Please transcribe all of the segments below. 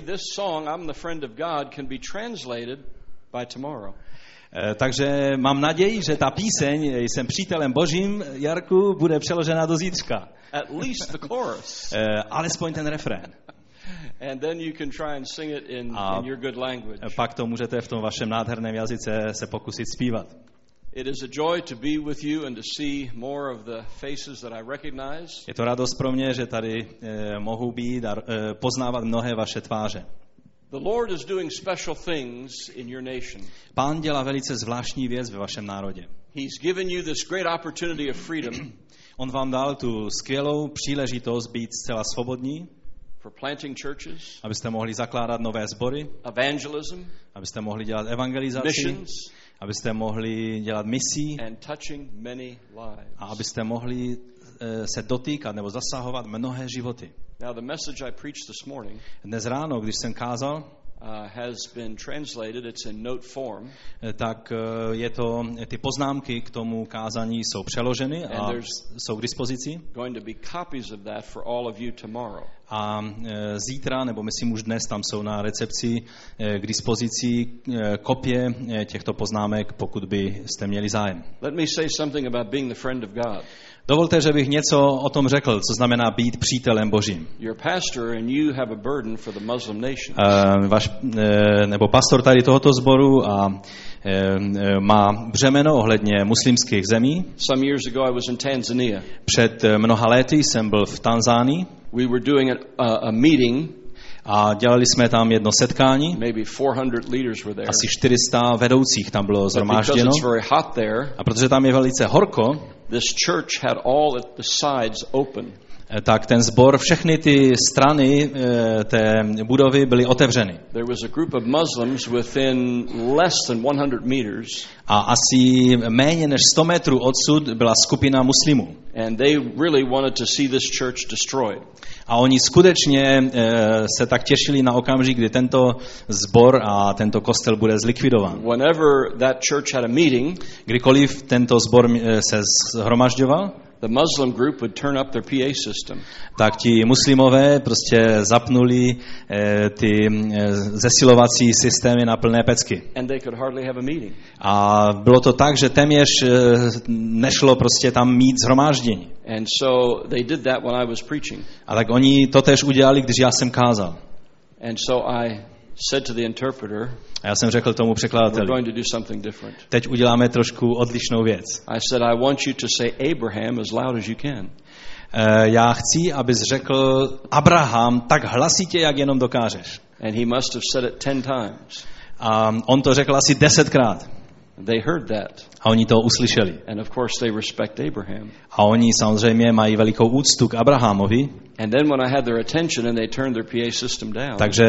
this song, I'm the friend of God, can be translated by tomorrow. Eh, Takže mám naději, že ta píseň Jsem přítelem božím, Jarku, bude přeložena do zítřka. At least the chorus. Eh, Alespoň ten refrén. And then you can try and sing it in, in your good language. Pak to můžete v tom vašem nádherném jazyce se pokusit zpívat. It is a joy to be with you and to see more of the faces that I recognize. Je to radost pro mě, že tady eh, mohu být a eh, poznávat mnohé vaše tváře. The Lord is doing special things in your nation. Pán dělá velice zvláštní věc ve vašem národě. He's given you this great opportunity of freedom On vám dal tu skvělou příležitost být zcela svobodní, for planting churches, abyste mohli zakládat nové sbory, evangelism, abyste mohli dělat evangelizaci, missions, abyste mohli dělat misí a abyste mohli eh, se dotýkat nebo zasahovat mnohé životy. Now, the message I preached this morning Dnes ráno, když jsem kázal, uh, has been translated. It's in note form, eh, tak eh, je to, ty poznámky k tomu kázání jsou přeloženy a jsou k dispozici. going to be copies of that for all of you tomorrow. A eh, zítra, nebo myslím už dnes, tam jsou na recepci eh, k dispozici eh, kopie těchto poznámek, pokud byste měli zájem. Let me say something about being the friend of God. Dovolte, že bych něco o tom řekl, co znamená být přítelem Božím. Vaš, eh, nebo pastor tady tohoto sboru a má břemeno ohledně muslimských zemí. Před mnoha lety jsem byl v Tanzánii We were doing a, a, a meeting. a dělali jsme tam jedno setkání. Maybe 400 leaders were there. Asi 400 vedoucích tam bylo zhromážděno. it's very hot there, A protože tam je velice horko, this church had all at the sides open. Eh, tak ten sbor, všechny ty strany eh, té budovy byly otevřeny. There was a group of Muslims within less than 100 meters, A asi méně než 100 metrů odsud byla skupina muslimů. and they really wanted to see this church destroyed. A oni skutečně eh, se tak těšili na okamžik, kdy tento zbor a tento kostel bude zlikvidován. Whenever that church had a meeting, Kdykoliv tento zbor se zhromažďoval, the Muslim group would turn up their PA system. tak ti muslimové prostě zapnuli eh, ty eh, zesilovací systémy na plné pecky. And they could hardly have a meeting. A bylo to tak, že téměř eh, nešlo prostě tam mít zhromáždění. And so they did that when I was preaching. A tak oni to tež udělali, když já jsem kázal. And so I said to the interpreter, A já jsem řekl tomu překladateli, teď uděláme trošku odlišnou věc. Eh, Já chci, abys řekl Abraham tak hlasitě, jak jenom dokážeš. And he must have said it 10 times. A on to řekl asi desetkrát. They heard that. A oni to uslyšeli. And of course, they respect Abraham. A oni samozřejmě mají velikou úctu k Abrahamovi, And then when I had their attention and they turned their PA system down, takže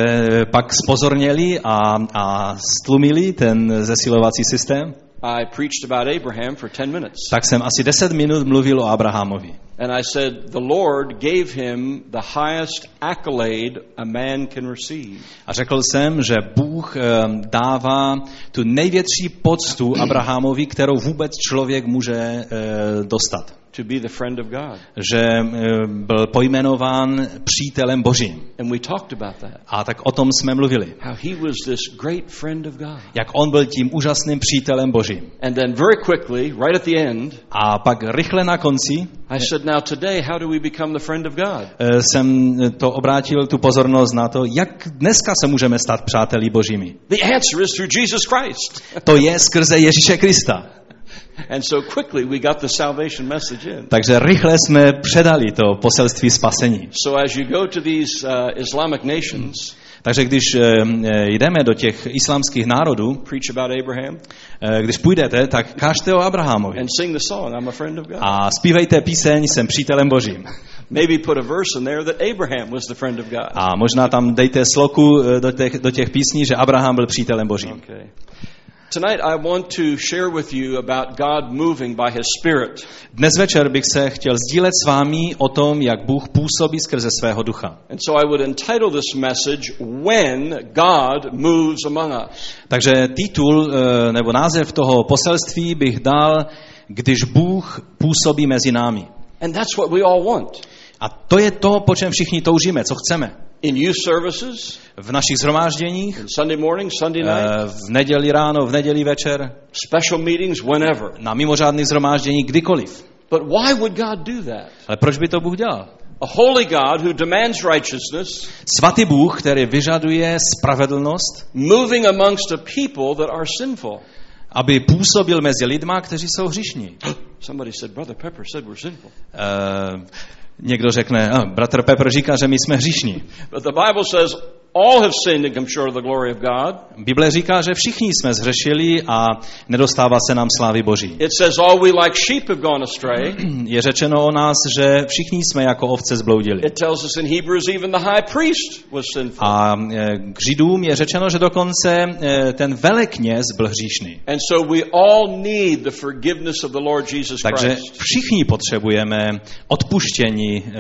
pak spozorněli a, a stlumili ten zesilovací systém. I preached about Abraham for 10 minutes. Tak jsem asi deset minut mluvil o Abrahamovi. And I said, The Lord gave him the highest accolade a man can receive. A řekl jsem, že Bůh eh, dává tu největší poctu Abrahamovi, kterou vůbec člověk může eh, dostat. To be the friend of God. Že eh, byl pojmenován přítelem Božím. And we talked about that. A tak o tom jsme mluvili. How he was this great friend of God. Jak on byl tím úžasným přítelem Božím. And then very quickly, right at the end, A pak rychle na konci I said, Now today, how do we become the friend of God? eh, jsem to obrátil tu pozornost na to, jak dneska se můžeme stát přáteli Božími. The answer is through Jesus Christ. To je skrze Ježíše Krista. And so quickly we got the salvation message in. Takže rychle jsme předali to poselství spasení. So as you go to these uh, Islamic nations, Takže když eh, eh, jdeme do těch islámských národů, eh, když půjdete, tak kažte o Abrahamovi. and sing the song, I'm a friend of God. A zpívejte píseň Jsem přítelem Božím. Maybe put a verse in there that Abraham was the friend of God. A možná tam dejte sloku do těch, do těch písní, že Abraham byl přítelem Božím. Okay. Tonight I want to share with you about God moving by his spirit. Dnes večer bych se chtěl sdílet s vámi o tom, jak Bůh působí skrze svého ducha. And so I would entitle this message When God Moves Among Us. Takže titul eh, nebo název toho poselství bych dal Když Bůh působí mezi námi. And that's what we all want. A to je to, po čem všichni toužíme, co chceme. In youth services, v našich zhromážděních, in Sunday morning, Sunday night, eh, v neděli ráno, v neděli večer, special meetings, whenever. na mimořádných zhromážděních, kdykoliv. But why would God do that? Ale proč by to Bůh dělal? A holy God who demands righteousness, Svatý Bůh, který vyžaduje spravedlnost, moving amongst a people that are sinful. aby působil mezi lidma, kteří jsou hříšní. Somebody said, Brother Pepper said we're sinful. Uh, někdo řekne, bratr Pepper říká, že my jsme hříšní. But the Bible says all have sinned and come short of the glory of God. Bible říká, že všichni jsme zhřešili a nedostává se nám slávy Boží. It says all we like sheep have gone astray. Je řečeno o nás, že všichni jsme jako ovce zbloudili. It tells us in Hebrews even the high priest was sinful. A eh, k Židům je řečeno, že dokonce eh, ten velekněz byl hříšný. And so we all need the forgiveness of the Lord Jesus Takže Christ. všichni potřebujeme odpuštění eh,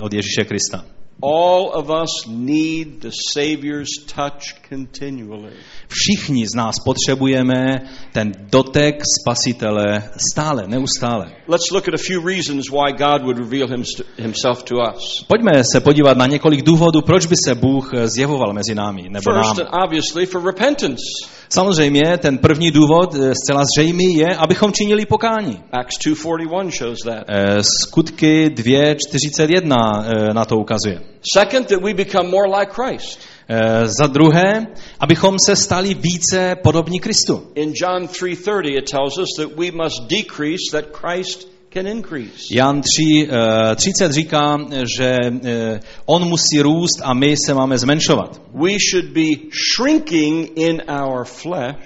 od Ježíše Krista. All of us need the Savior's touch continually. Všichni z nás potřebujeme ten dotek spasitele stále, neustále. Let's look at a few reasons why God would reveal him- himself to us. Pojďme se podívat na několik důvodů, proč by se Bůh zjevoval mezi námi, nebo nám. First, and obviously, for repentance. Samozřejmě ten první důvod, eh, zcela zřejmý, je, abychom činili pokání. Acts 2.41 shows that. Eh, Skutky 2.41 eh, na to ukazuje. Second, that we become more like Christ. Eh, Za druhé, abychom se stali více podobní Kristu. In John 3.30, it tells us that we must decrease that Christ can increase. Jan 3, eh, 30 říká, že eh, on musí růst a my se máme zmenšovat. We should be shrinking in our flesh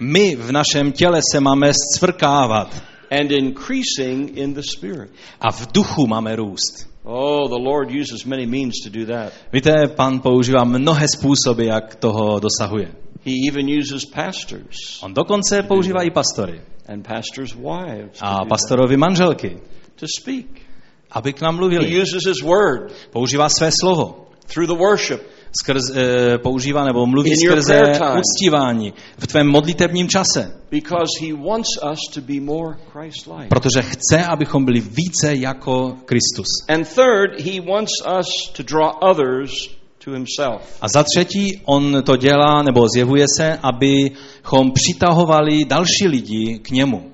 My v našem těle se máme zcvrkávat and increasing in the Spirit. a v duchu máme růst. Oh, the Lord uses many means to do that. Víte, pan používá mnohé způsoby, jak toho dosahuje. He even uses pastors On dokonce používá i pastory and pastors' wives a pastorovi manželky, to speak. aby k nám He mluvili. uses His Word Používá své slovo. through the worship. Skrz, eh, používá nebo mluví In skrze uctívání v tvém modlitebním čase. Protože chce, abychom byli více jako Kristus. And third, he wants us to draw others to himself. A za třetí, on to dělá, nebo zjevuje se, abychom přitahovali další lidi k němu.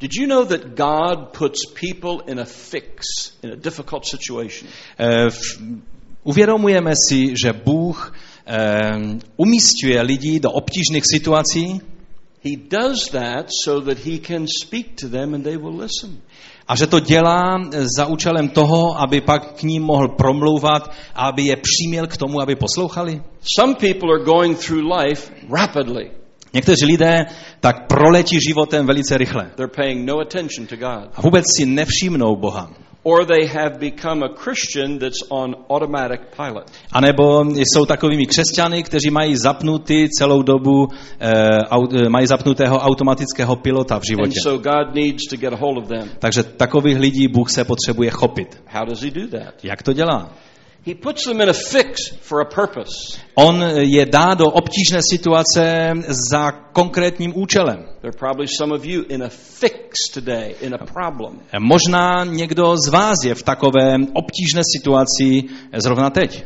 Did you know that God puts people in a fix, in a difficult situation? Uvědomujeme si, že Bůh eh, umístuje lidi do obtížných situací He does that so that he can speak to them and they will listen. a že to dělá eh, za účelem toho, aby pak k ním mohl promlouvat a aby je přiměl k tomu, aby poslouchali. Some people are going through life rapidly. Někteří lidé tak proletí životem velice rychle no a vůbec si nevšimnou Boha. Or they have become a Christian that's on automatic pilot. A nebo jsou takovými křesťany, kteří mají zapnutý celou dobu, eh, eh, mají zapnutého automatického pilota v And životě. so God needs to get a hold of them. Takže takových lidí Bůh se potřebuje chopit. How does he do that? Jak to dělá? He puts them in a fix for a purpose. On je dá do obtížné situace za konkrétním účelem. There are probably some of you in a fix today, in a problem. Možná někdo z vás je v takové obtížné situaci zrovna teď.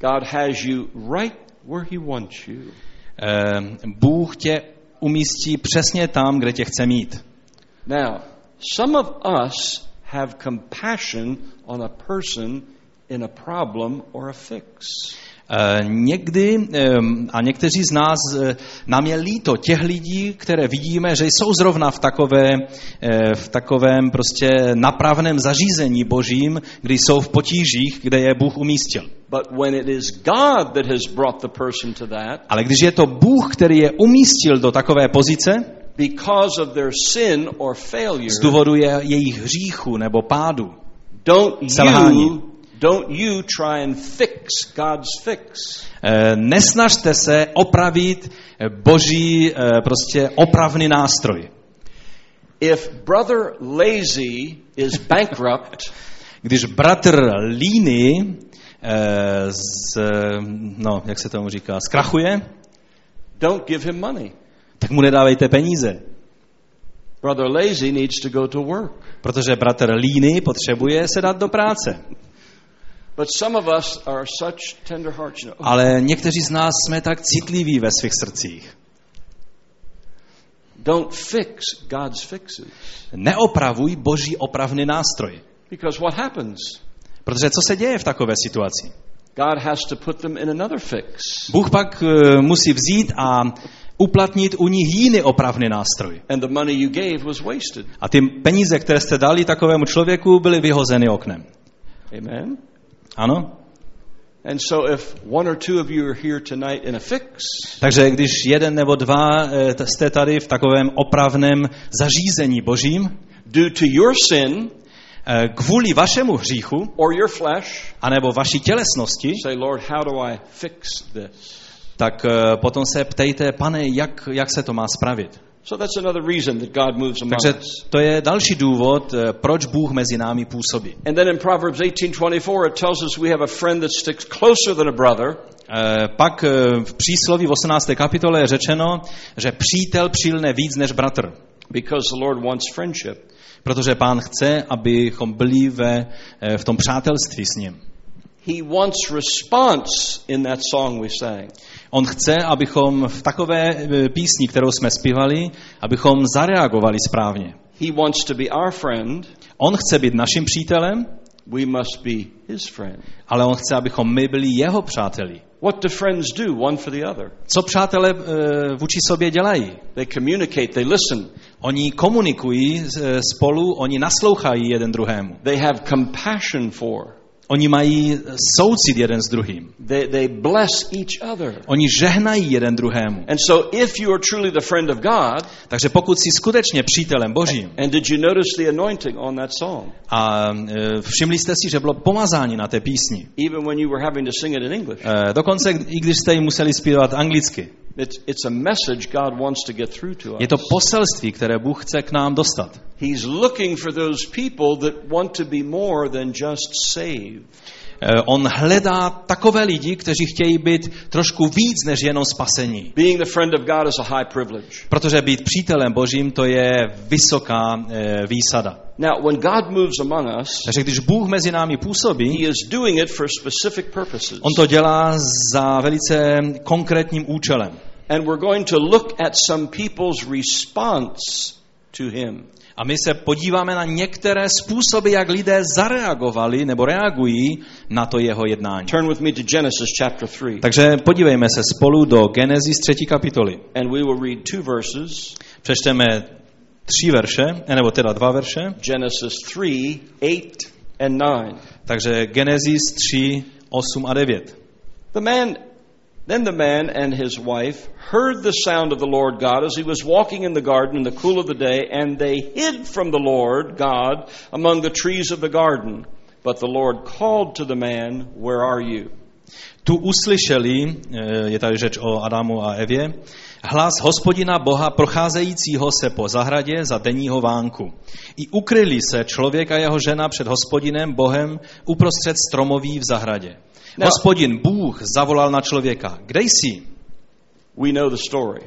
God has you right where he wants you. Eh, Bůh tě umístí přesně tam, kde tě chce mít. Now, some of us have compassion on a person in a problem or a fix. Eh, Někdy, a někteří z nás, eh, nám je líto těch lidí, které vidíme, že jsou zrovna v, takové, eh, v takovém prostě napravném zařízení božím, kdy jsou v potížích, kde je Bůh umístil. Ale když je to Bůh, který je umístil do takové pozice, because of their sin or failure, z důvodu je, jejich hříchu nebo pádu, don't Selhání. you, don't you try and fix God's fix. eh, nesnažte se opravit eh, boží eh, prostě opravný nástroj. If brother lazy is bankrupt, Když bratr Líny z, no, jak se tomu říká, zkrachuje, don't give him money. tak mu nedávejte peníze. Brother lazy needs to go to work. Protože bratr Líny potřebuje se dát do práce. Ale někteří z nás jsme tak citliví ve svých srdcích. don't fix God's fixes. Neopravuj boží opravný nástroj. Because what happens? Protože co se děje v takové situaci? God has to put them in another fix. Bůh pak eh, musí vzít a uplatnit u nich jiný opravný nástroj. And the money you gave was wasted. A ty peníze, které jste dali takovému člověku, byly vyhozeny oknem. Amen? Ano? And so if one or two of you are here tonight in a fix, Takže když jeden nebo dva eh, jste tady v takovém opravném zařízení božím, due to your sin eh, kvůli vašemu hříchu, or your flesh, anebo vaší tělesnosti, say, Lord, how do I fix this? tak eh, potom se ptejte, pane, jak, jak se to má spravit. So that's another reason that God moves among Takže to je další důvod, eh, proč Bůh mezi námi působí. And then in Proverbs 18:24 it tells us we have a friend that sticks closer than a brother, Eh, Pak eh, v přísloví v 18. kapitole je řečeno, že přítel přilne víc než bratr, because the Lord wants friendship. protože pán chce, abychom byli ve, v tom přátelství s ním. He wants response in that song we sang. On chce, abychom v takové eh, písni, kterou jsme zpívali, abychom zareagovali správně. He wants to be our friend, On chce být naším přítelem, we must be his friend. ale on chce, abychom my byli jeho přáteli. What do friends do one for the other? Co přátelé eh, vůči sobě dělají? They communicate, they listen, Oni komunikují eh, spolu, oni naslouchají jeden druhému. they have compassion for, Oni mají soucit jeden s druhým. they, they bless each other. Oni žehnají jeden druhému. And so if you are truly the friend of God, Takže pokud jsi skutečně přítelem Božím, and did you notice the anointing on that song? a e, všimli jste si, že bylo pomazání na té písni. Even when you were having to sing it in English. E, Dokonce, i když jste ji museli zpívat anglicky. It's, it's a message God wants to get through to us. Je to poselství, které Bůh chce k nám dostat. He's looking for those people that want to be more than just saved. E, On hledá takové lidi, kteří chtějí být trošku víc než jenom spasení. Being the friend of God is a high privilege. Protože být přítelem Božím, to je vysoká e, výsada. Now, when God moves among us, Takže když Bůh mezi námi působí, He is doing it for specific purposes. On to dělá za velice konkrétním účelem. And we're going to look at some people's response to Him. A my se podíváme na některé způsoby, jak lidé zareagovali nebo reagují na to jeho jednání. Turn with me to Genesis chapter 3. Takže podívejme se spolu do Genesis 3. kapitoly. And we will read two verses Přečteme tři verše, nebo teda dva verše. Genesis 3 8 and 9. Takže Genesis 3, 8 a 9. The man, then the man and his wife heard the sound of the Lord God as he was walking in the garden in the cool of the day, and they hid from the Lord God among the trees of the garden. But the Lord called to the man, Where are you? Tu uslyšeli, eh, je tady řeč o Adamu a Evě, hlas hospodina Boha procházejícího se po zahradě za denního vánku. I ukryli se člověk a jeho žena před hospodinem Bohem uprostřed stromoví v zahradě. No. Hospodin Bůh zavolal na člověka, kde jsi? We know the story.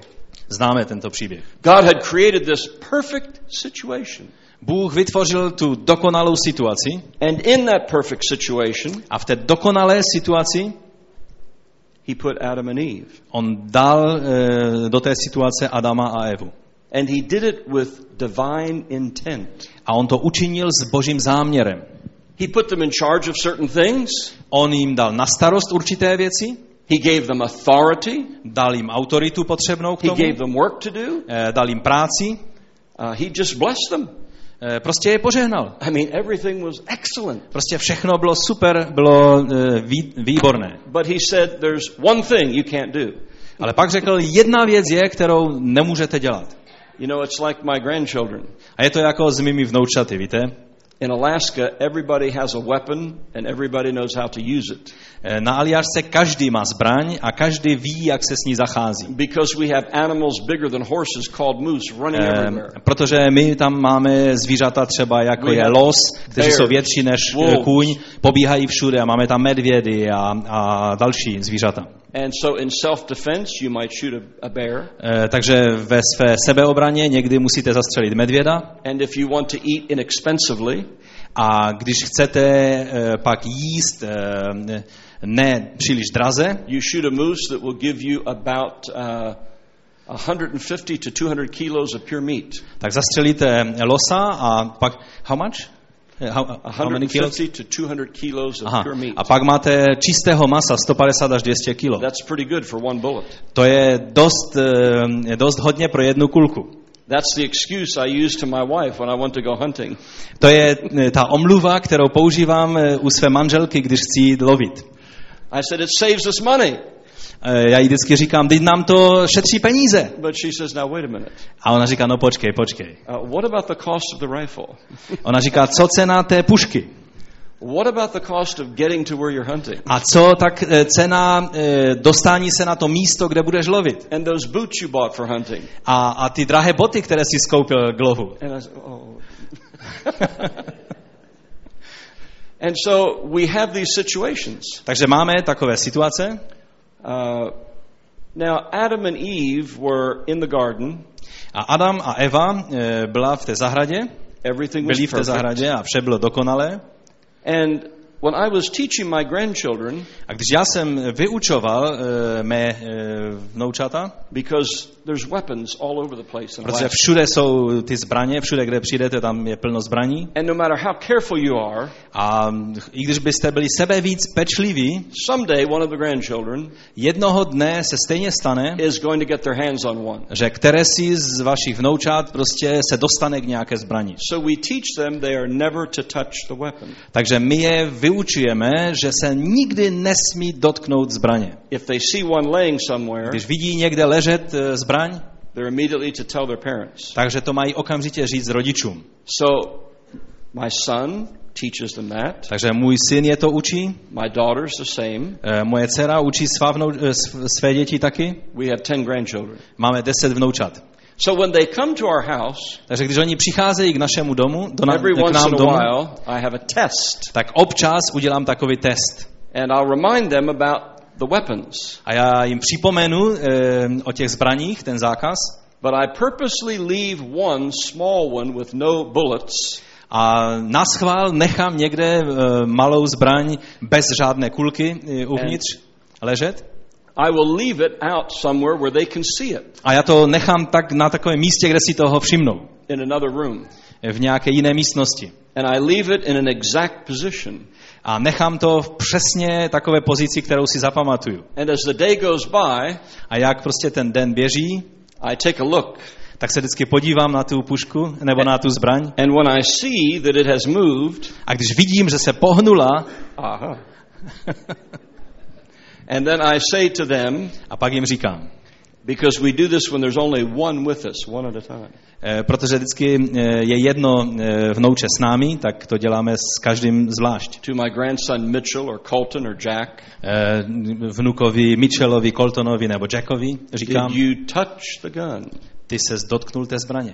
Známe tento příběh. God had created this perfect situation. Bůh vytvořil tu dokonalou situaci And in that perfect situation, a v té dokonalé situaci he put Adam and Eve. on dal eh, do té situace Adama a Evu. And he did it with divine intent. A on to učinil s božím záměrem. He put them in charge of certain things. On jim dal na starost určité věci, He gave them authority. dal jim autoritu potřebnou k He tomu, gave them work to do. eh, dal jim práci, Uh, he just blessed them. eh, prostě je požehnal. I mean, everything was excellent. Prostě všechno bylo super, bylo eh, vý, výborné. But he said, there's one thing you can't do. Ale pak řekl, jedna věc je, kterou nemůžete dělat. You know, it's like my grandchildren. A je to jako s mými vnoučaty, víte? In Alaska, everybody has a weapon and everybody knows how to use it. Eh, Na Aljašce každý má zbraň a každý ví, jak se s ní zachází. Because we have animals bigger than horses called moose running Eh, everywhere. protože my tam máme zvířata třeba jako We je los, kteří jsou větší než eh, wolves. kůň, pobíhají všude a máme tam medvědy a, a další zvířata. And so in self-defense, you might shoot a, a bear. Takže ve své sebeobraně někdy musíte zastřelit medvěda And if you want to eat inexpensively, A když chcete eh, pak jíst eh, ne příliš draze, you shoot a moose that will give you about uh, 150 to 200 kilos of pure meat. tak zastřelíte losa a pak, how much? Eh, How, how many kilos? 150 to 200 kilos of Aha. pure meat. A pak máte čistého masa 150 až 200 kilo. That's pretty good for one bullet. To je dost, eh, dost hodně pro jednu kulku. That's the excuse I use to my wife when I want to go hunting. To je eh, ta omluva, kterou používám eh, u své manželky, když chci jít lovit. I said, it saves us money. Eh, Já jí vždycky říkám, teď nám to šetří peníze. But she says, now wait a minute. A ona říká, no počkej, počkej. Uh, what about the cost of the rifle? Ona říká, co cena té pušky? What about the cost of getting to where you're hunting? A co tak eh, cena eh, dostání se na to místo, kde budeš lovit? And those boots you bought for hunting. A, a ty drahé boty, které si skoupil k lovu. And I said, oh. and so we have these situations. Takže máme takové situace. Uh, now, Adam and Eve were in the garden. A Adam a Eva eh, byla v té zahradě, Everything was byli v té zahradě a vše bylo dokonalé. And when I was teaching my grandchildren, A když já jsem vyučoval eh, mé eh, vnoučata, because there's weapons all over the place in protože Alaska. všude jsou ty zbraně, všude, kde přijdete, tam je plno zbraní. And no matter how careful you are, A i když byste byli sebe víc pečliví, someday one of the grandchildren jednoho dne se stejně stane, is going to get their hands on one. že které si z vašich vnoučat prostě se dostane k nějaké zbraní. So we teach them they are never to touch the weapon. Takže my je vyučujeme, že se nikdy nesmí dotknout zbraně. If they see one laying somewhere, Když vidí někde ležet eh, zbraň, they're immediately to tell their parents. takže to mají okamžitě říct rodičům. So my son teaches them that. Takže můj syn je to učí, My daughter's the same. eh, moje dcera učí sv- své děti taky. We have 10 grandchildren. Máme deset vnoučat. So when they come to our house, Takže když oni přicházejí k našemu domu, do na, every k nám domů, while, I have a test. tak občas udělám takový test. And I'll remind them about the weapons. A já jim připomenu eh, o těch zbraních, ten zákaz. But I purposely leave one small one with no bullets A na schvál nechám někde eh, malou zbraň bez žádné kulky eh, uvnitř ležet. I will leave it out somewhere where they can see it A já to nechám tak na takovém místě, kde si toho všimnou. in another room. V nějaké jiné místnosti. And I leave it in an exact position. A nechám to v přesně takové pozici, kterou si zapamatuju. And as the day goes by, A jak prostě ten den běží, I take a look. tak se vždycky podívám na tu pušku nebo na tu zbraň. And when I see that it has moved, A když vidím, že se pohnula, aha. and then I say to them, a pak jim říkám, because we do this when there's only one with us, one at a time. eh, protože vždycky eh, je jedno eh, vnouče s námi, tak to děláme s každým zvlášť. To my grandson Mitchell or Colton or Jack, Vnukovi Mitchellovi, Coltonovi nebo Jackovi říkám, did you touch the gun? ty se dotknul té zbraně.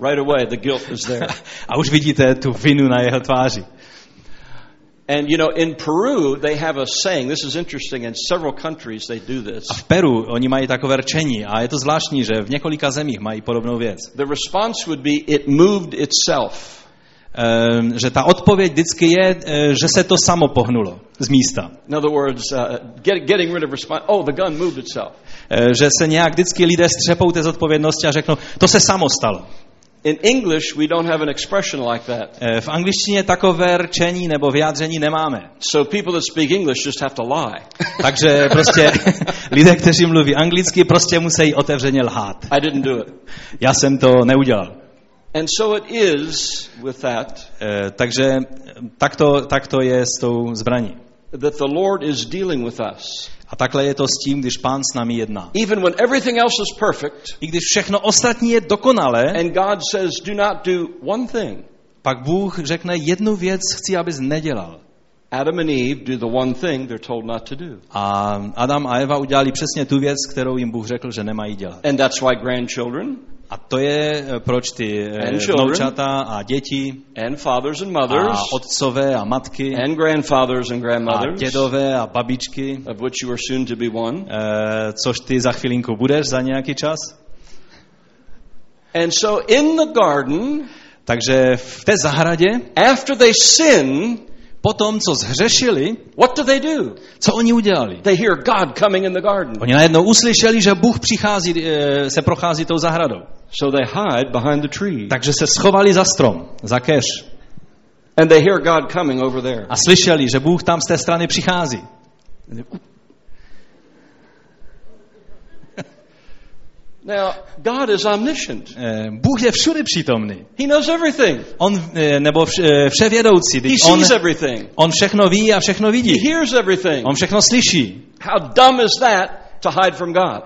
Right away, the guilt is there. A už vidíte tu vinu na jeho tváři. And you know, in Peru, they have a saying. This is interesting. In several countries, they do this. A v Peru oni mají takové rčení a je to zvláštní, že v několika zemích mají podobnou věc. The response would be, "It moved itself." Eh, že ta odpověď vždycky je, eh, že se to samo pohnulo z místa. In other words, uh, get, getting rid of response. Oh, the gun moved itself. Eh, že se nějak vždycky lidé střepou té zodpovědnosti a řeknou, to se samo stalo. In English, we don't have an expression like that. Eh, V angličtině takové rčení nebo vyjádření nemáme. So people that speak English just have to lie. Takže prostě lidé, kteří mluví anglicky, prostě musí otevřeně lhát. I didn't do it. Já jsem to neudělal. And so it is with that Eh, Takže tak to, tak to je s tou zbraní. That the Lord is dealing with us. A takhle je to s tím, když pán s námi jedná. Even when everything else is perfect, I když všechno ostatní je dokonalé, and God says, do not do one thing. pak Bůh řekne jednu věc, chci, abys nedělal. Adam and Eve do the one thing they're told not to do. A Adam a Eva udělali přesně tu věc, kterou jim Bůh řekl, že nemají dělat. And that's why grandchildren A to je, eh, proč ty eh, vnoučata a děti and fathers and mothers a otcové a matky and grandfathers and a grandmothers, dědové a babičky, of which you are soon to be one. eh, což ty za chvilinku budeš za nějaký čas. And so in the garden, Takže v té zahradě, after they sin, potom, co zhřešili, what do they do? co oni udělali? They hear God coming in the garden. Oni najednou uslyšeli, že Bůh přichází, eh, se prochází tou zahradou. So they hide behind the tree. Takže se schovali za strom, za keř. And they hear God coming over there. A slyšeli, že Bůh tam z té strany přichází. Now, God is omniscient. Eh, Bůh je všude přítomný. He knows everything. On, eh, nebo eh, vševědoucí. He On, sees everything. on všechno ví a všechno He vidí. hears everything. On všechno slyší. How dumb is that to hide from God?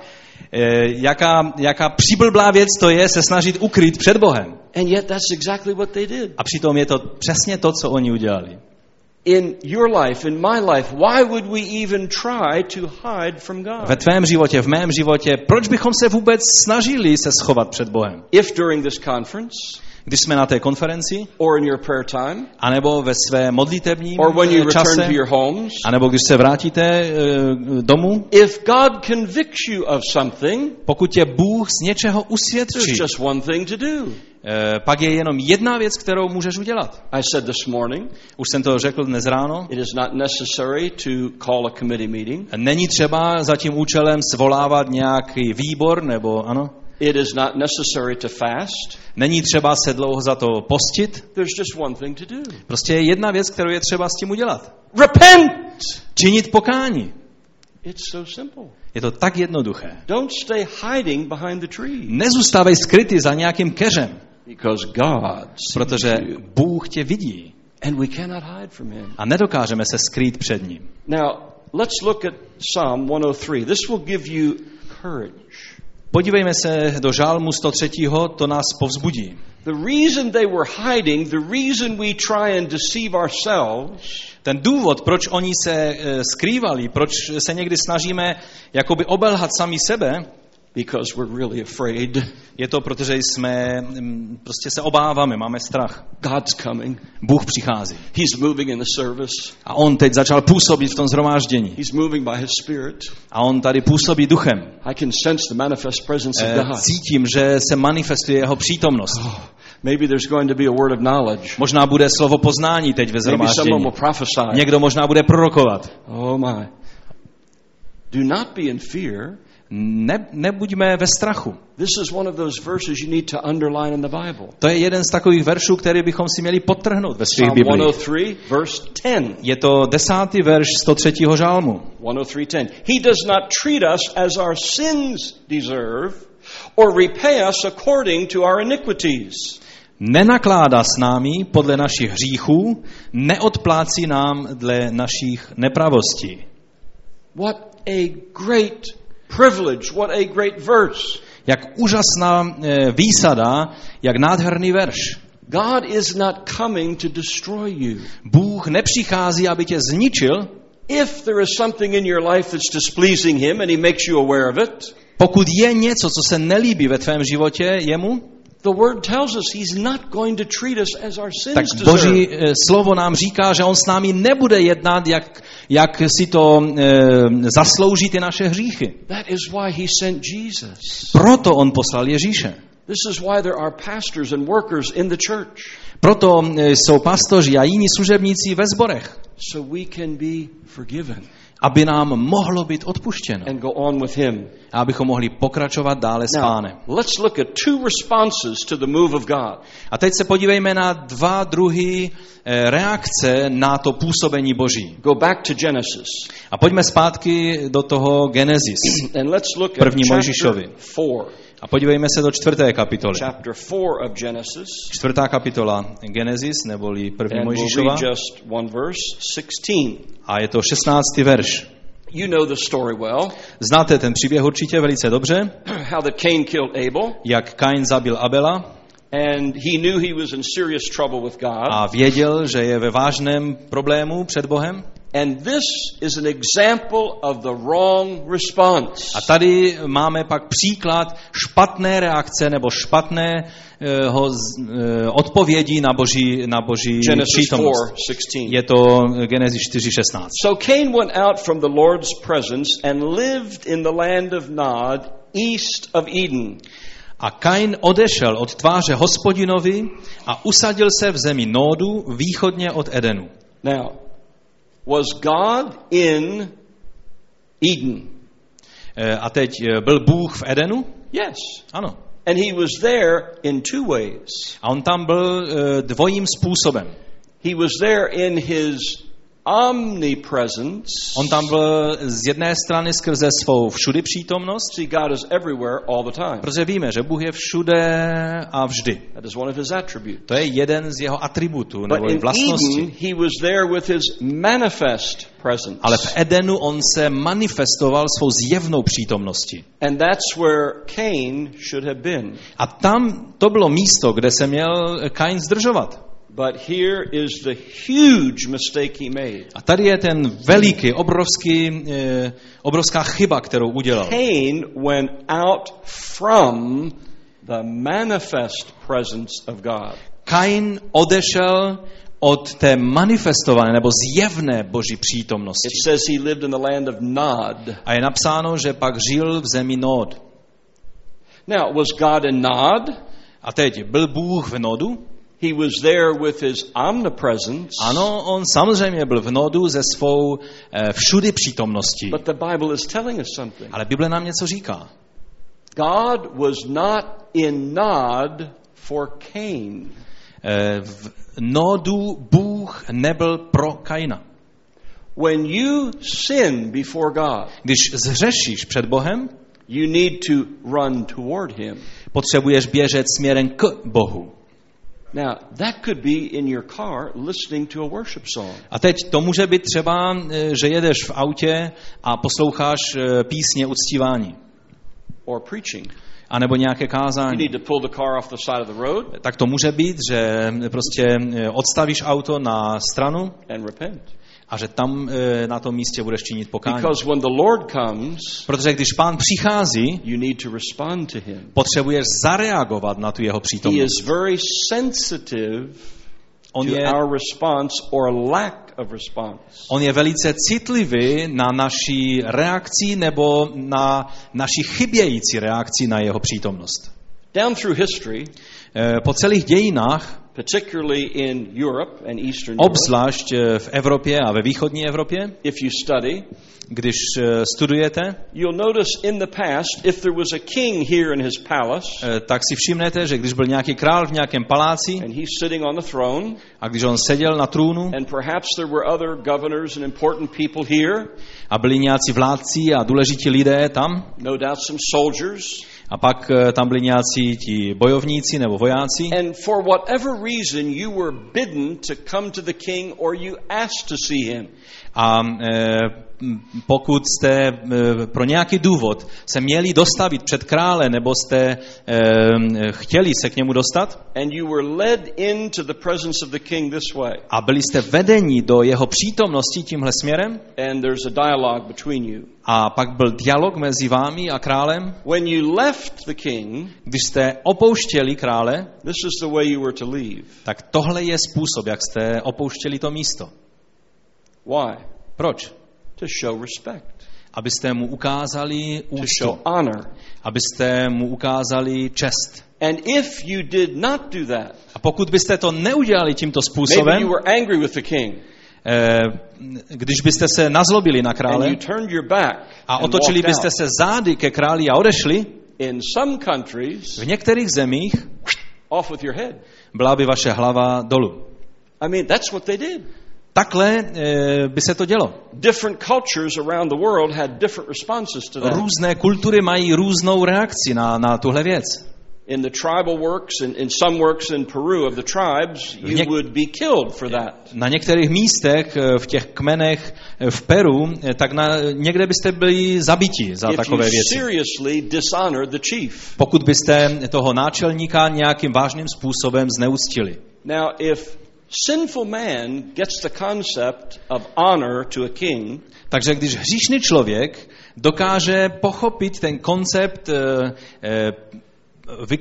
Jaká, jaká přiblblá věc to je se snažit ukryt před Bohem. And yet that's exactly what they did. A přitom je to přesně to, co oni udělali. In your life, in my life, why would we even try to hide from Ve God? tvém životě, v mém životě, proč bychom se vůbec snažili se schovat před Bohem? If during this conference, Když jsme na té konferenci, or in your prayer time, anebo ve své modlitebním or when you eh, return čase, to your homes, anebo když se vrátíte eh, domů, if God convicts you of something, pokud tě Bůh z něčeho usvědčí, just one thing to do. eh, pak je jenom jedna věc, kterou můžeš udělat. I said this morning, Už jsem to řekl dnes ráno. it is not necessary to call a committee meeting. Není třeba za tím účelem svolávat nějaký výbor, nebo ano? It is not necessary to fast. Není třeba se dlouho za to postit. There's just one thing to do. Prostě je jedna věc, kterou je třeba s tím udělat. Repent! Činit pokání. It's so simple. Je to tak jednoduché. Don't stay hiding behind the tree. Nezůstávej skrytý za nějakým keřem, Because God protože. Bůh tě vidí And we cannot hide from Him. a nedokážeme se skrýt před ním. Now, let's look at Psalm 103. This will give you courage. Podívejme se do žálmu 103. To nás povzbudí. The reason they were hiding, the reason we try and deceive ourselves, Ten důvod, proč oni se eh, skrývali, proč se někdy snažíme jakoby obelhat sami sebe, because we're really afraid je to, protože jsme, mm, prostě se obáváme, máme strach. God's coming. Bůh přichází. He's moving in the service. A on teď začal působit v tom zhromáždění. He's moving by His Spirit. A on tady působí duchem. I can sense the manifest presence Eh, of God. Cítím, že se manifestuje jeho přítomnost. Oh, maybe there's going to be a word of knowledge. Možná bude slovo poznání teď ve Maybe someone zhromáždění. will prophesy. Někdo možná bude prorokovat. Oh my. Do not be in fear. Ne, nebuďme ve strachu. To je jeden z takových veršů, který bychom si měli podtrhnout ve svých Biblích. 103, verse 10. Je to desátý verš 103. žálmu. 103:10. He does not treat us as our sins deserve or repay us according to our iniquities. Nenakládá s námi podle našich hříchů, neodplácí nám dle našich nepravostí. What a great privilege, what a great verse. Jak úžasná eh, výsada, jak nádherný verš. God is not coming to destroy you. Bůh nepřichází, aby tě zničil, If there is something in your life that's displeasing him and he makes you aware of it, pokud je něco, co se nelíbí ve tvém životě jemu, the word tells us he's not going to treat us as our sins tak. Boží eh, slovo nám říká, že on s námi nebude jednat, jak, jak si to e, zaslouží ty naše hříchy. That is why he sent Jesus. Proto on poslal Ježíše. This is why there are pastors and workers in the church. Proto e, jsou pastoři a jiní služebníci ve zborech, So we can be forgiven aby nám mohlo být odpuštěno. and go on with him. A abychom mohli pokračovat dále s Now, pánem. let's look at two responses to the move of God. A teď se podívejme na dva druhy e, reakce na to působení Boží. Go back to Genesis A pojďme zpátky do toho Genesis. and let's look at První Mojžišovi. 4. A podívejme se do čtvrté kapitoly. Chapter 4 of Genesis. Čtvrtá kapitola Genesis, neboli první And we'll Mojžišova. read just one verse, 16. A je to 16. verš. You know the story well. Znáte ten příběh určitě velice dobře, How that Cain killed Abel, jak Kain zabil Abela and he knew he was in serious trouble with God. a věděl, že je ve vážném problému před Bohem. And this is an example of the wrong response. A tady máme pak příklad špatné reakce nebo špatného z- eh, odpovědi na boží, na boží Genesis přítomnost. 4:16. Je to Genesis 4.16. So Cain went out from the Lord's presence and lived in the land of Nod, east of Eden. A Kain odešel od tváře hospodinovi a usadil se v zemi Nódu východně od Edenu. Now, was God in Eden? E, A teď e, byl Bůh v Edenu? Yes. Ano. And he was there in two ways. A on tam byl e, dvojím způsobem. He was there in his omnipresence. On tam byl z jedné strany skrze svou všudy přítomnost, See, God is everywhere all the time. protože víme, že Bůh je všude a vždy. That is one of his attributes. To je jeden z jeho atributů But nebo in vlastností. Eden, he was there with his manifest presence. Ale v Edenu on se manifestoval svou zjevnou přítomností. And that's where Cain should have been. A tam to bylo místo, kde se měl Kain zdržovat. But here is the huge mistake he made. A tady je ten veliký, obrovský, eh, obrovská chyba, kterou udělal. Cain went out from the manifest presence of God. Kain odešel od té manifestované nebo zjevné boží It přítomnosti. says he lived in the land of Nod. A je napsáno, že pak žil v zemi Nod. Now, was God in Nod? A teď byl Bůh v Nodu? He was there with his omnipresence. Ano, on samozřejmě byl v Nodu ze svou eh, všudy přítomností. But the Bible is telling us something. Ale Bible nám něco říká. God was not in Nod for Cain. Eh, v Nodu Bůh nebyl pro Kaina. When you sin before God, Když zřešíš před Bohem, you need to run toward him. potřebuješ běžet směrem k Bohu. A worship song A teď to může být třeba, eh, že jedeš v autě a posloucháš eh, písně uctívání, or preaching. anebo nějaké kázání. Tak to může být, že prostě eh, odstavíš auto na stranu and repent. A že tam eh, na tom místě budeš činit pokání. Because when the Lord comes, Protože když pán přichází, you need to respond to him. potřebuješ zareagovat na tu jeho He přítomnost. is very sensitive On je, our response or lack of response. on je velice citlivý na naší reakci nebo na naši chybějící reakci na jeho přítomnost. Down through history, Eh, Po celých dějinách, particularly in Europe and Eastern Europe, obzvlášť eh, v Evropě a ve východní Evropě, if you study, když eh, studujete, you'll notice in the past, if there was a king here in his palace, eh, tak si všimnete, že když byl nějaký král v nějakém paláci and he's sitting on the throne, a když on seděl na trůnu and perhaps there were other governors and important people here, a byli nějací vládci a důležití lidé tam, no doubt some soldiers, a pak eh, tam byli nějací ti bojovníci nebo vojáci and for whatever reason you were bidden to come to the king or you asked to see him. A m, pokud jste eh, pro nějaký důvod se měli dostavit před krále nebo jste eh, chtěli se k němu dostat? A byli jste vedeni do jeho přítomnosti tímhle směrem? A pak byl dialog mezi vámi a králem, When you left the king, když jste opouštěli krále, this is the way you were to leave. tak tohle je způsob, jak jste opouštěli to místo. Why? Proč? To show respect, Abyste mu ukázali to úctu, show honor. abyste mu ukázali čest. And if you did not do that, A pokud byste to neudělali tímto maybe způsobem, you were angry with the king eh, když byste se nazlobili na and krále you turned your back a otočili byste se zády ke králi a odešli, In some countries, v některých zemích off with your head. byla by vaše hlava dolů. I mean, that's what they did. Takhle eh, by se to dělo. Different cultures around the world had different responses to that. Různé kultury mají různou reakci na, na tuhle věc. In the tribal works and in some works in Peru of the tribes, you něk- would be killed for that. Na některých místech, eh, v těch kmenech eh, v Peru, tak na, někde byste byli zabiti za If takové věci. Pokud byste toho náčelníka nějakým vážným způsobem zneúctili. Now, if sinful man gets the concept of honor to a king, Takže když hříšný člověk dokáže pochopit ten koncept eh, eh,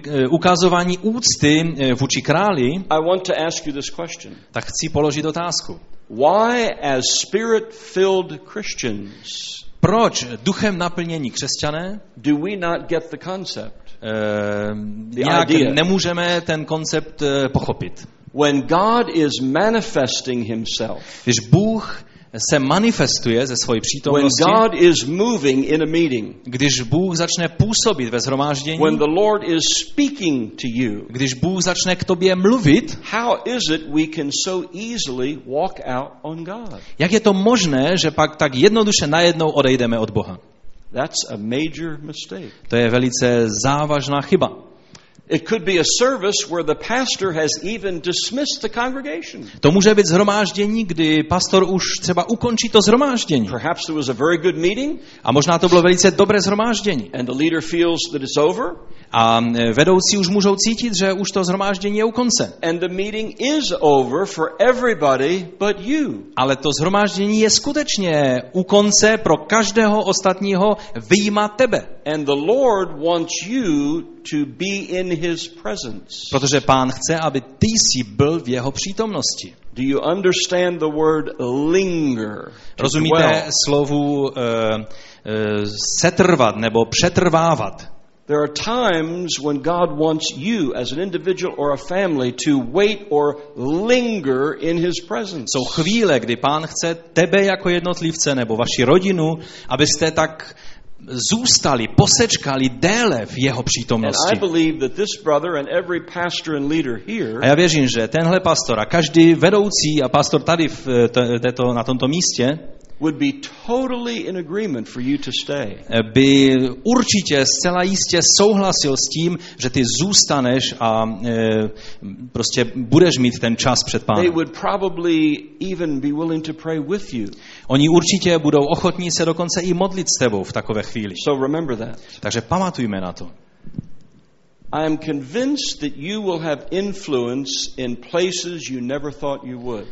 eh, ukazování úcty vůči králi, I want to ask you this question. tak chci položit otázku. Why, as spirit filled Christians, Proč duchem naplnění křesťané do we not get the concept e, nějak idea. nemůžeme ten koncept pochopit. When God is manifesting himself, Když Bůh se manifestuje ze svojí when přítomnosti, God is moving in a meeting, když Bůh začne působit ve zhromáždění, when the Lord is speaking to you, když Bůh začne k tobě mluvit, how is it we can so easily walk out on God? jak je to možné, že pak tak jednoduše najednou odejdeme od Boha? That's a major mistake. To je velice závažná chyba. It could be a service where the pastor has even dismissed the congregation. To může být zhromáždění, kdy pastor už třeba ukončí to zhromáždění. Perhaps there was a very good meeting A možná to bylo velice dobré zhromáždění. and the leader feels that it's over A e, vedoucí už můžou cítit, že už to zhromáždění je u konce. and the meeting is over for everybody but you. Ale to zhromáždění je skutečně u konce pro každého ostatního vyjíma tebe. And the Lord wants you to be in his presence. Protože pán chce, aby ty jsi byl v jeho přítomnosti. Do you understand the word linger? Rozumíte slovu uh, uh, setrvat nebo přetrvávat? There are times when God wants you as an individual or a family to wait or linger in his presence. Jsou chvíle, kdy pán chce tebe jako jednotlivce nebo vaši rodinu, abyste tak zůstali, posečkali déle v jeho přítomnosti. A já věřím, že tenhle pastor a každý vedoucí a pastor tady v této, na tomto místě would be totally in agreement for you to stay. by určitě zcela jistě souhlasil s tím, že ty zůstaneš a e, prostě budeš mít ten čas před They pánem. would probably even be willing to pray with you. Oni určitě budou ochotní se dokonce i modlit s tebou v takové chvíli. So remember that. Takže pamatujme na to. I am convinced that you will have influence in places you never thought you would.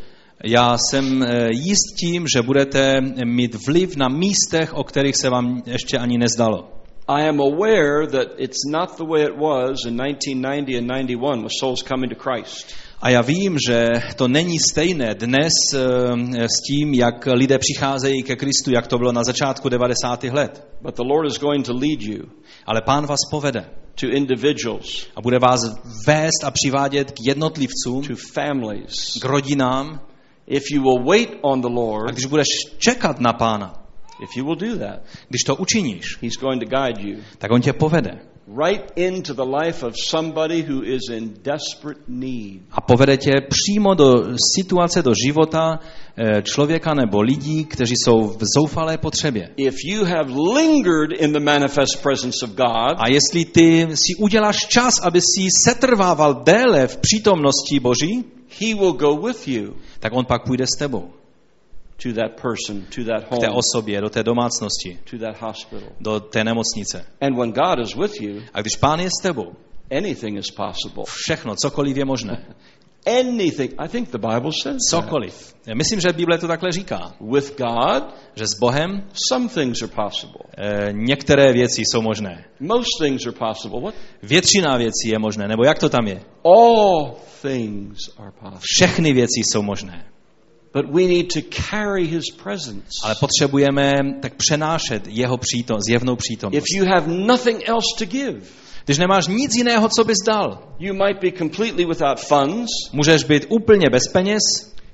Já jsem eh, jist tím, že budete mít vliv na místech, o kterých se vám ještě ani nezdalo. I am aware that it's not the way it was in 1990 and 91 with souls coming to Christ. A já vím, že to není stejné dnes eh, s tím, jak lidé přicházejí ke Kristu, jak to bylo na začátku 90. let. But the Lord is going to lead you Ale pán vás povede to individuals, a bude vás vést a přivádět k jednotlivcům, to families. k rodinám. If you will wait on the A Lord, když budeš čekat na pána, if you will do that, když to učiníš, He's going to guide you tak on tě povede. Right into the life of somebody who is in desperate need. A povede tě přímo do situace, do života eh, člověka nebo lidí, kteří jsou v zoufalé potřebě. If you have lingered in the manifest presence of God, A jestli ty si uděláš čas, aby si setrvával déle v přítomnosti Boží, He will go with you tak on pak půjde s tebou to that person, to that k té home, osobě, do té domácnosti, to that hospital. do té nemocnice. And when God is with you, A když pán je s tebou, anything is possible. všechno, cokoliv je možné. Anything. I think the Bible says. Cokoliv. Já myslím, že Bible to takhle říká, With God, že s Bohem some things are possible. eh, některé věci jsou možné. Most things are possible. What? Většina věcí je možné, nebo jak to tam je? All things are possible. Všechny věci jsou možné. But we need to carry His presence. Ale potřebujeme tak přenášet jeho přítom, zjevnou přítomnost. If you have nothing else to give, Když nemáš nic jiného, co bys dal, you might be completely without funds. můžeš být úplně bez peněz,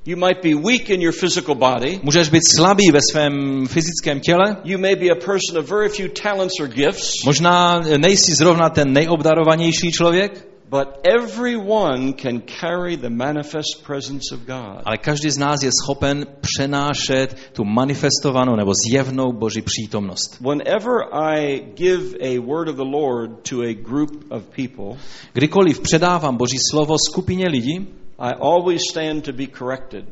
You might be weak in your physical body. můžeš být slabý ve svém fyzickém těle, You may be a person of very few talents or gifts. možná nejsi zrovna ten nejobdarovanější člověk, But everyone can carry the manifest presence of God. ale každý z nás je schopen přenášet tu manifestovanou nebo zjevnou Boží přítomnost. Whenever I give a word of the Lord to a group of people, Kdykoliv předávám Boží slovo skupině lidí, I always stand to be corrected.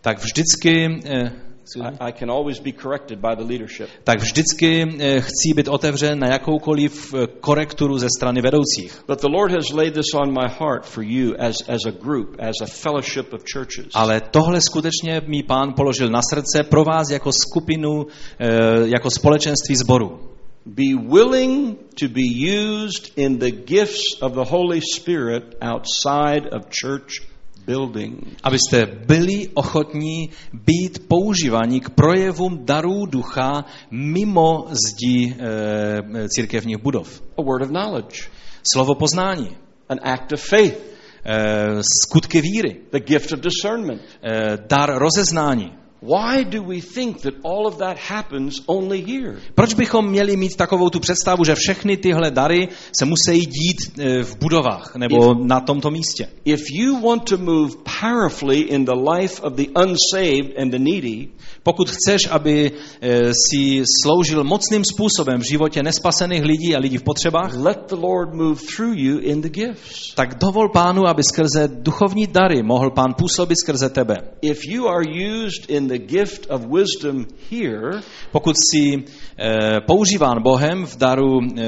tak vždycky, eh, I, I can always be corrected by the leadership. tak vždycky eh, chci být otevřen na jakoukoliv eh, korekturu ze strany vedoucích. But the Lord has laid this on my heart for you as, as a group, as a fellowship of churches. Ale tohle skutečně mi pán položil na srdce pro vás jako skupinu, eh, jako společenství zboru. Be willing to be used in the gifts of the Holy Spirit outside of church building. Abyste byli ochotní být používáni k projevům darů ducha mimo zdi e, církevních budov. A word of knowledge. slovo poznání, an act of faith, eh, skutky víry, the gift of discernment. eh, dar rozeznání. Why do we think that all of that happens only here? Proč bychom měli mít takovou tu představu, že všechny tyhle dary se musí dít eh, v budovách nebo na tomto místě? If you want to move powerfully in the life of the unsaved and the needy, Pokud chceš, aby eh, si sloužil mocným způsobem v životě nespasených lidí a lidí v potřebách, let the Lord move through you in the gifts. tak dovol pánu, aby skrze duchovní dary mohl pán působit skrze tebe. If you are used in the gift of wisdom here, Pokud si eh, používán Bohem v daru eh,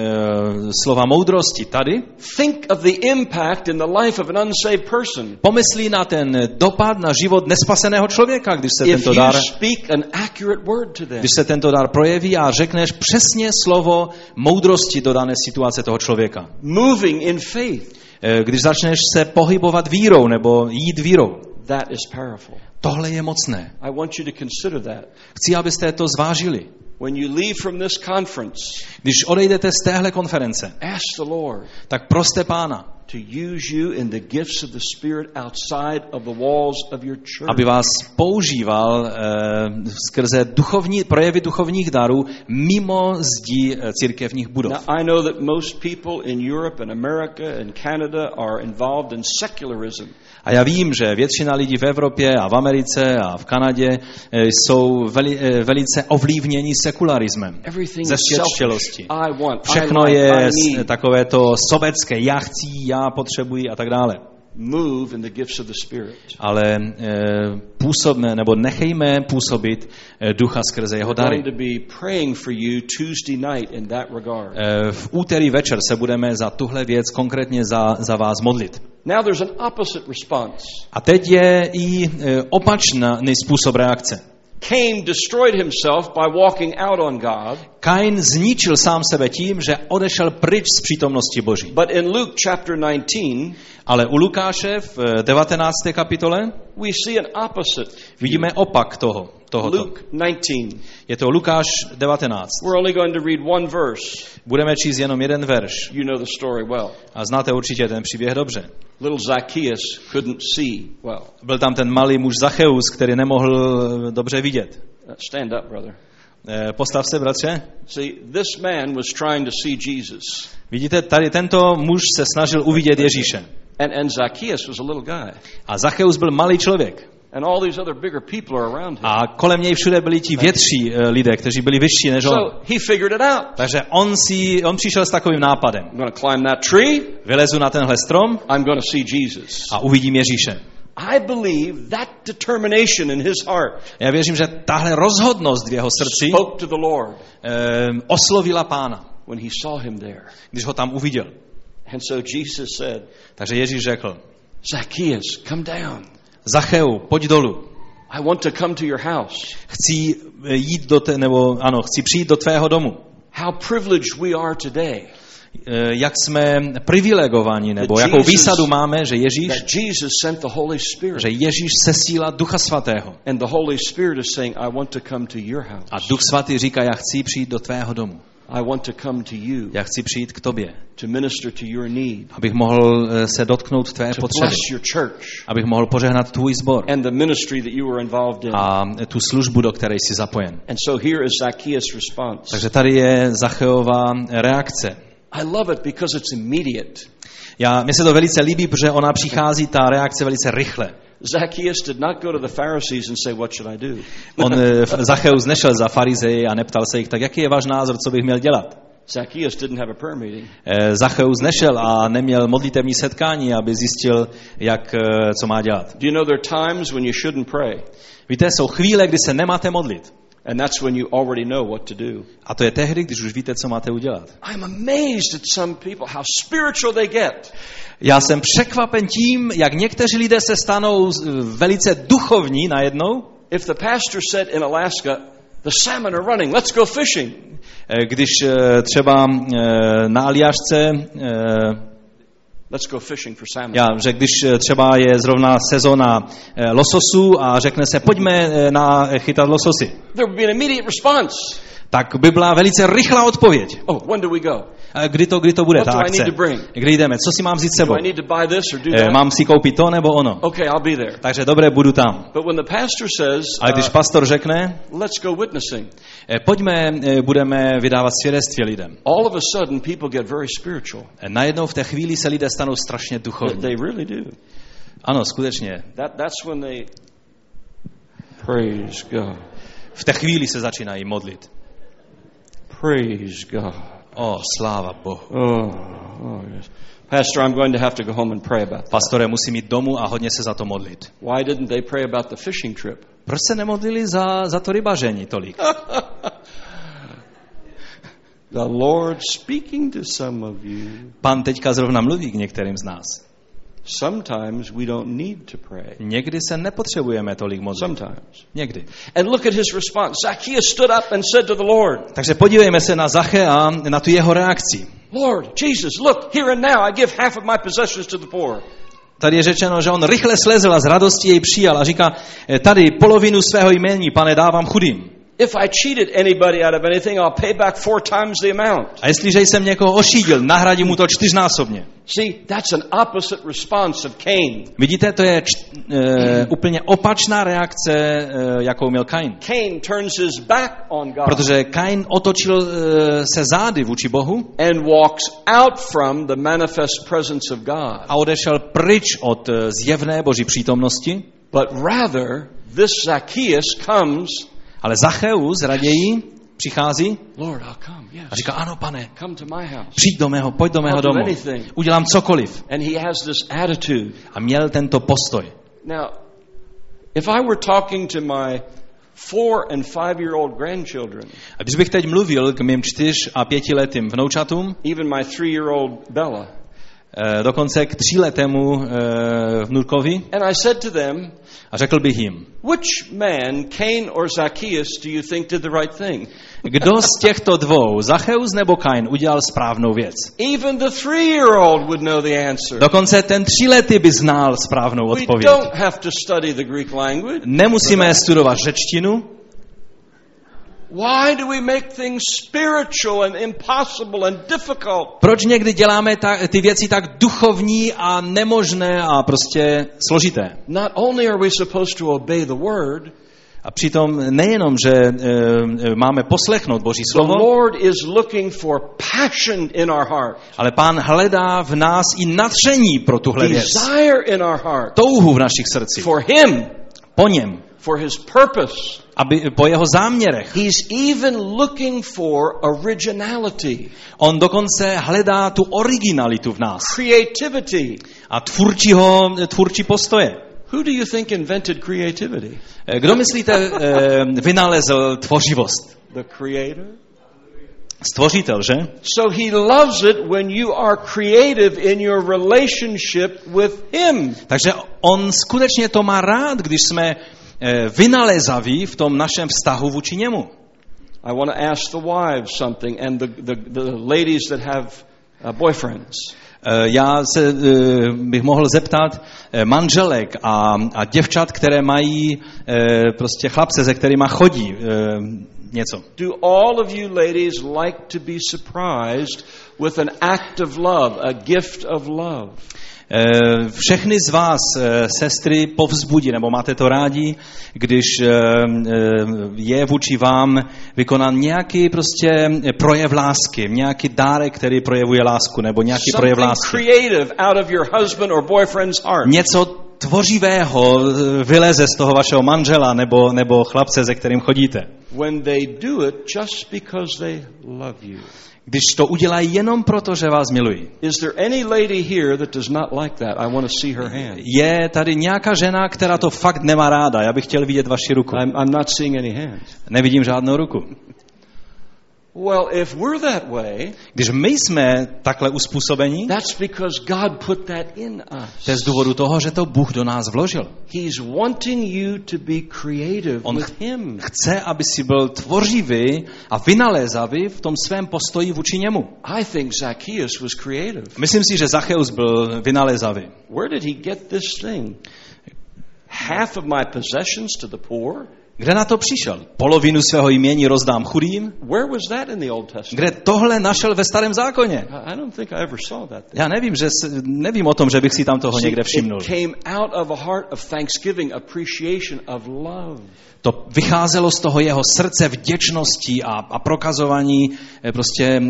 slova moudrosti tady, think of the impact in the life of an unsaved person. pomyslí na ten dopad na život nespaseného člověka, když se If tento dar speak an accurate word to them. když se tento dar projeví a řekneš přesně slovo moudrosti do dané situace toho člověka. Moving in faith, Eh, Když začneš se pohybovat vírou nebo jít vírou. that is powerful. Tohle je mocné. I want you to consider that. Chci, abyste to zvážili. When you leave from this conference, Když odejdete z téhle konference, ask the Lord tak proste pána, to use you in the gifts of the Spirit outside of the walls of your church. aby vás používal eh, skrze duchovní, projevy duchovních darů mimo zdí eh, církevních budov. Now, I know that most people in Europe and America and Canada are involved in secularism. A já vím, že většina lidí v Evropě a v Americe a v Kanadě eh, jsou veli, eh, velice ovlivněni sekularismem. Ze Všechno je takové to sobecké, já chci, já potřebuji a tak dále. Move in the gifts of the Spirit. Ale e, působme, nebo nechejme působit e, ducha skrze jeho dary. to be praying for you Tuesday night in that regard. E, v úterý večer se budeme za tuhle věc konkrétně za, za vás modlit. Now there's an opposite response. A teď je i opačný způsob reakce. Cain destroyed himself by walking out on God, Kain zničil sám sebe tím, že odešel pryč z přítomnosti Boží. but in Luke chapter 19, Ale u Lukáše v e, 19. kapitole we see an opposite. vidíme opak toho, tohoto. Luke 19. Je to Lukáš 19. We're only going to read one verse. Budeme číst jenom jeden verš. You know the story well. A znáte určitě ten příběh dobře. Little Zacchaeus couldn't see well. Byl tam ten malý muž Zacheus, který nemohl eh, dobře vidět. Uh, Stand up, brother. Eh, Postav se, bratře. See, this man was trying to see Jesus, Vidíte, tady tento muž se snažil uvidět Ježíše. and, and Zacchaeus was a little guy, A Zacheus byl malý člověk. And all these other bigger people are around him. A kolem něj všude byli ti větší eh, lidé, kteří byli vyšší než on. So he figured it out. Takže on, si, on přišel s takovým nápadem. I'm going to climb that tree. Vylezu na tenhle strom I'm going to see Jesus. a uvidím Ježíše. I believe that determination in his heart Já věřím, že tahle rozhodnost v jeho srdci spoke to the Lord eh, oslovila pána, when he saw him there. když ho tam uviděl. And so Jesus said, Takže Ježíš řekl, Zacchaeus, come down. Zacheu, pojď dolů. I want to come to your house. Chci eh, jít do te, nebo ano, chci přijít do tvého domu. How privileged we are today Eh, Jak jsme privilegovaní, nebo jakou výsadu máme, že Ježíš, Jesus sent the Holy Spirit. že Ježíš sesílá Ducha Svatého. And the Holy Spirit is saying, I want to come to your house. A Duch Svatý říká, já chci přijít do tvého domu. I want to come to you Já chci přijít k tobě, to minister to your need, abych mohl eh, se dotknout tvé to potřeby, bless your church abych mohl požehnat tvůj sbor and the ministry that you were involved in. a tu službu, do které jsi zapojen. And so here is Zacchaeus' response. Takže tady je Zacheová reakce. I love it because it's immediate. Já, mně se to velice líbí, protože ona přichází, ta reakce velice rychle. Zacchaeus did not go to the Pharisees and say, What should I do? On, eh, Zacheus nešel za farizeji a neptal se jich, tak jaký je váš názor, co bych měl dělat? Zacchaeus didn't have a prayer meeting. Eh, Zacheus nešel a neměl modlitevní setkání, aby zjistil, jak, eh, co má dělat. Do you know there are times when you shouldn't pray? Víte, jsou chvíle, kdy se nemáte modlit. And that's when you already know what to do. A to je tehdy, když už víte, co máte udělat. I'm amazed at some people, how spiritual they get. Já jsem překvapen tím, jak někteří lidé se stanou eh, velice duchovní najednou, If the pastor said in Alaska, The salmon are running, let's go fishing. eh, když eh, třeba na Aliášce eh, Let's go fishing for salmon. Já, že když eh, třeba je zrovna sezona eh, lososu a řekne se, pojďme eh, na, chytat lososy, There would be an immediate response. tak by byla velice rychlá odpověď. Oh, when do we go? A Kdy to, kdy to bude ta akce? Kdy jdeme? Co si mám vzít sebou? Eh? Mám si koupit to nebo ono? Takže dobré, budu tam. Ale když uh, pastor řekne, eh, pojďme, eh, budeme vydávat svědectví lidem. Eh, Najednou v té chvíli se lidé stanou strašně duchovní. Ano, skutečně. V té chvíli se začínají modlit. Praise God. O, sláva Bohu. Oh, oh yes. Pastor, I'm going to have to go home and pray about that. Pastore, musím jít domů a hodně se za to modlit. Why didn't they pray about the fishing trip? Proč se nemodlili za, za to rybaření tolik? The Lord speaking to some of you. Pan teďka zrovna mluví k některým z nás. Sometimes we don't need to pray. Někdy se nepotřebujeme tolik modlit. Sometimes. Někdy. And look at his response. Zacchaeus stood up and said to the Lord, Takže podívejme se na Zachea, na tu jeho reakci. Lord, Jesus, look, here and now I give half of my possessions to the poor. Tady je řečeno, že on rychle slezl a z radosti jej přijal a říká, "Eh, tady polovinu svého jméní, pane, dávám chudým. If I cheated anybody out of anything, I'll pay back four times the amount. A jestliže jsem někoho ošídil, nahradím mu to čtyřnásobně. See, that's an opposite response of Cain. Vidíte, to je č, e, úplně opačná reakce, e, jakou měl Kain. Cain turns his back on God Protože Kain otočil e, se zády vůči Bohu and walks out from the manifest presence of God. a odešel pryč od e, zjevné boží přítomnosti. But rather, this Zacchaeus comes, Ale Zacheus raději přichází a říká, ano pane, přijď do mého, pojď do mého domu, udělám cokoliv. A měl tento postoj. A když bych teď mluvil k mým čtyř a pětiletým vnoučatům, even my three year old Bella, dokonce k tříletému eh, vnukovi, and I said to them, a řekl bych jim, Which man, Cain or Zacchaeus, do you think did the right thing? kdo z těchto dvou, Zacheus nebo Kain, udělal správnou věc? Even the three year old would know the answer. Dokonce ten tříletý by znal správnou We odpověď. don't have to study the Greek language. Nemusíme studovat řečtinu. Why do we make things spiritual and impossible and difficult? Proč někdy děláme ta, ty věci tak duchovní a nemožné a prostě složité? Not only are we supposed to obey the word, A přitom nejenom, že e, máme poslechnout Boží the slovo, Lord is looking for passion in our heart, ale Pán hledá v nás i nadšení pro tuhle věc. desire in our heart Touhu v našich srdcích. for Him, Po něm. For His purpose. Aby, po jeho záměrech. He's even looking for originality, On dokonce hledá tu originalitu v nás. creativity. A tvůrčího, tvůrčí postoje. Who do you think invented creativity? E, Kdo myslíte e, vynalezl tvořivost? The Creator? Stvořitel, že? So he loves it when you are creative in your relationship with him. Takže on skutečně to má rád, když jsme eh, vynalezaví v tom našem vztahu vůči němu. I want to ask the wives something and the, the, the ladies that have uh, boyfriends. Eh, Já se eh, bych mohl zeptat manželek a, a děvčat, které mají prostě chlapce, se kterými chodí něco. Do all of you ladies like to be surprised with an act of love, a gift of love? Eh, Všechny z vás, eh, sestry, povzbudí, nebo máte to rádi, když eh, je vůči vám vykonán nějaký prostě projev lásky, nějaký dárek, který projevuje lásku, nebo nějaký projev lásky. Něco tvořivého eh, vyleze z toho vašeho manžela nebo, nebo chlapce, se kterým chodíte. Když to udělají jenom proto, že vás milují. Je tady nějaká žena, která to fakt nemá ráda. Já bych chtěl vidět vaši ruku. Nevidím žádnou ruku. Well, if we're that way, Když my jsme takhle uspůsobení, that's because God put that in us. to je z důvodu toho, že to Bůh do nás vložil. He's wanting you to be creative On with Him. Chce, aby si byl tvořivý a vynalézavý v tom svém postoji vůči němu. I think Zacchaeus was creative. Myslím si, že Zacheus byl vynalézavý. Where did he get this thing? Half of my possessions to the poor? Kde na to přišel? Polovinu svého jmění rozdám chudým? Where was that in the Old Testament? Kde tohle našel ve starém zákoně? I I don't think I ever saw that. Já nevím, že nevím o tom, že bych si tam toho někde všimnul. To vycházelo z toho jeho srdce vděčnosti a, a prokazování eh, prostě e,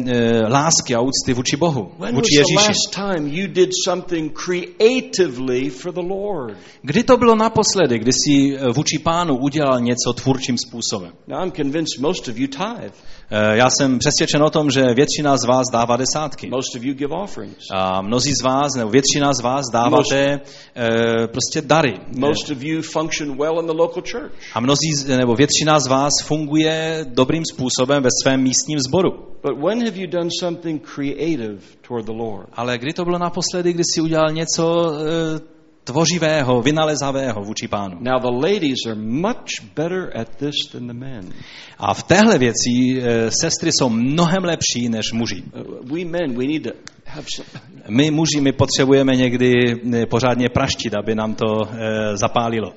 lásky a úcty vůči Bohu, When vůči Ježíši. Kdy to bylo naposledy, kdy si eh, vůči pánu udělal něco tvůrčím způsobem? Now I'm convinced most of you tithe. E, Já jsem přesvědčen o tom, že většina z vás dává desátky. Most of you give offerings. A mnozí z vás, nebo většina z vás dáváte e, prostě dary. Most of you function well in the local church. A mnozí, nebo většina z vás funguje dobrým způsobem ve svém místním sboru. Ale kdy to bylo naposledy, kdy si udělal něco e, tvořivého, vynalezavého vůči pánu? Now the ladies are much better at this than the men. A v téhle věci e, sestry jsou mnohem lepší než muži. Uh, we men, we need to have some. My muži, my potřebujeme někdy e, pořádně praštit, aby nám to e, zapálilo.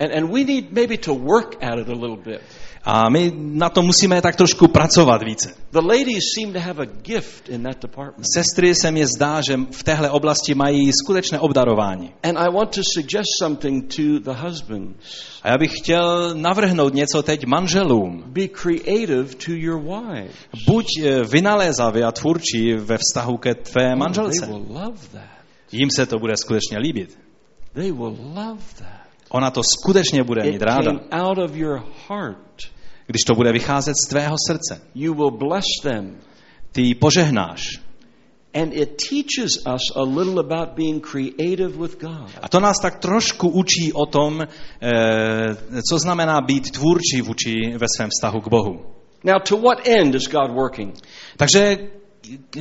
And, and we need maybe to work at it a little bit. A my na to musíme tak trošku pracovat více. The ladies seem to have a gift in that department. Sestry se mi zdá, že v téhle oblasti mají skutečné obdarování. And I want to suggest something to the husbands. A já bych chtěl navrhnout něco teď manželům. Be creative to your wives. Buď e, vynalézavý a tvůrčí ve vztahu ke tvé Oh, manželce. they will love that. Jím se to bude skutečně líbit. They will love that. Ona to skutečně bude mít ráda, když to bude vycházet z tvého srdce. You will bless them. Ty ji požehnáš. And it teaches us a little about being creative with God. A to nás tak trošku učí o tom, eh, co znamená být tvůrčí vůči ve svém vztahu k Bohu. Now, to what end is God working? Takže eh,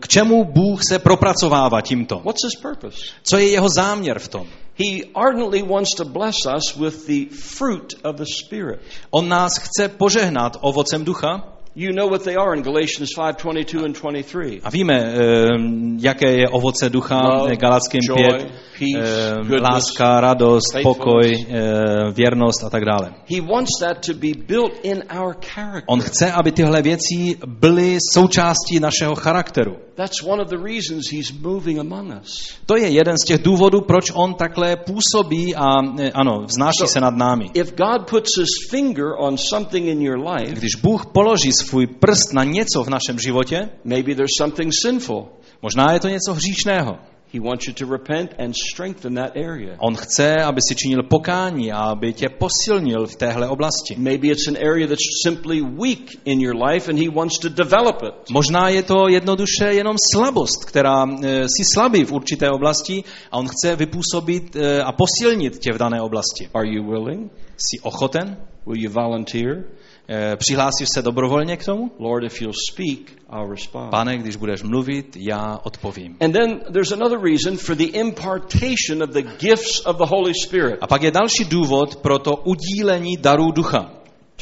k čemu Bůh se propracovává tímto? What's his purpose? Co je jeho záměr v tom? He ardently wants to bless us with the fruit of the Spirit. On nás chce požehnat ovocem ducha You know what they are in Galatians 5:22 and 23. a víme, eh, jaké je ovoce ducha v Galackým joy, 5, peace, eh, goodness, láska, radost, pokoj, eh, věrnost a tak dále. He wants that to be built in our character. On chce, aby tyhle věci byly součástí našeho charakteru. That's one of the reasons he's moving among us. To je jeden z těch důvodů, proč on takhle působí a eh, ano, vznáší se nad námi. If God puts his finger on something in your life, Když Bůh položí svůj prst na něco v našem životě, maybe there's something sinful. možná je to něco hříšného. He wants you to repent and strengthen that area. On chce, aby si činil pokání a aby tě posilnil v téhle oblasti. Maybe it's an area that's simply weak in your life and he wants to develop it. Možná je to jednoduše jenom slabost, která e, si slabý v určité oblasti a on chce vypůsobit e, a posilnit tě v dané oblasti. Are you willing? Jsi ochoten? Will you volunteer? E, přihlásíš se dobrovolně k tomu? Lord, if you'll speak, I'll respond. Pane, když budeš mluvit, já odpovím. And then there's another reason for the impartation of the gifts of the Holy Spirit. A pak je další důvod pro to udílení darů ducha.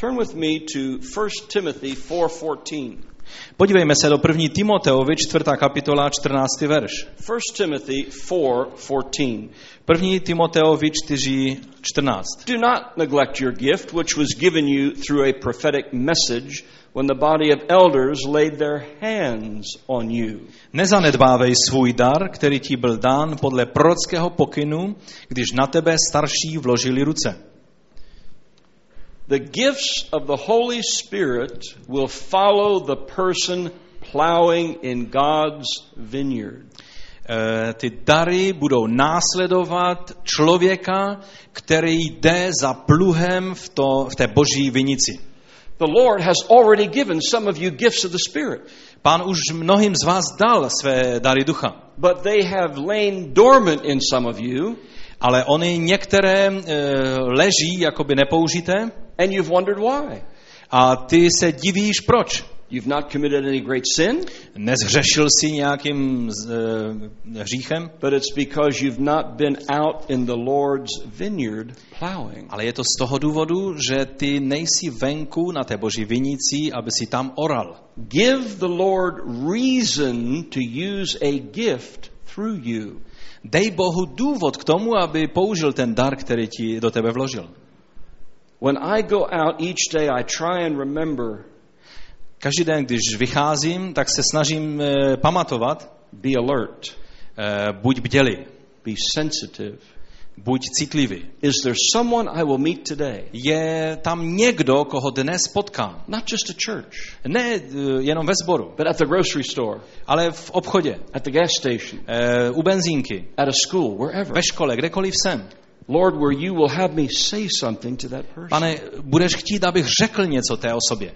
Turn with me to 1 Timothy 4:14. Podívejme se do 1. Timoteovi, 4. kapitola, 14. verš. 1 Timothy 4:14. 1. Timoteovi 4, 14. Do not neglect your gift which was given you through a prophetic message when the body of elders laid their hands on you. Nezanedbávej svůj dar, který ti byl dán podle prorockého pokynu, když na tebe starší vložili ruce. The gifts of the Holy Spirit will follow the person plowing in God's vineyard. Eh, Ty dary budou následovat člověka, který jde za pluhem v, to, v té boží vinici. The Lord has already given some of you gifts of the Spirit, Pán už mnohým z vás dal své dary ducha, but they have lain dormant in some of you, ale oni některé e, leží jakoby nepoužité and you've wondered why. a ty se divíš proč. You've not committed any great sin, Nezhřešil si nějakým z, e, hříchem, but it's because you've not been out in the Lord's vineyard plowing. ale je to z toho důvodu, že ty nejsi venku na té boží vinici, aby si tam oral. Give the Lord reason to use a gift through you. Dej Bohu důvod k tomu, aby použil ten dar, který ti do tebe vložil. When I go out each day, I try and remember Každý den, když vycházím, tak se snažím eh, pamatovat, be alert, eh, buď bdělý, be sensitive. Buď citlivý. Is there someone I will meet today? Je tam někdo, koho dnes potkám. Not just a church, Ne eh, jenom ve sboru, but at the grocery store, ale v obchodě, at the gas station, eh, u benzínky, at a school, wherever. ve škole, kdekoliv jsem. Lord, where you will have me say something to that person. Pane, budeš chtít, abych řekl něco té osobě.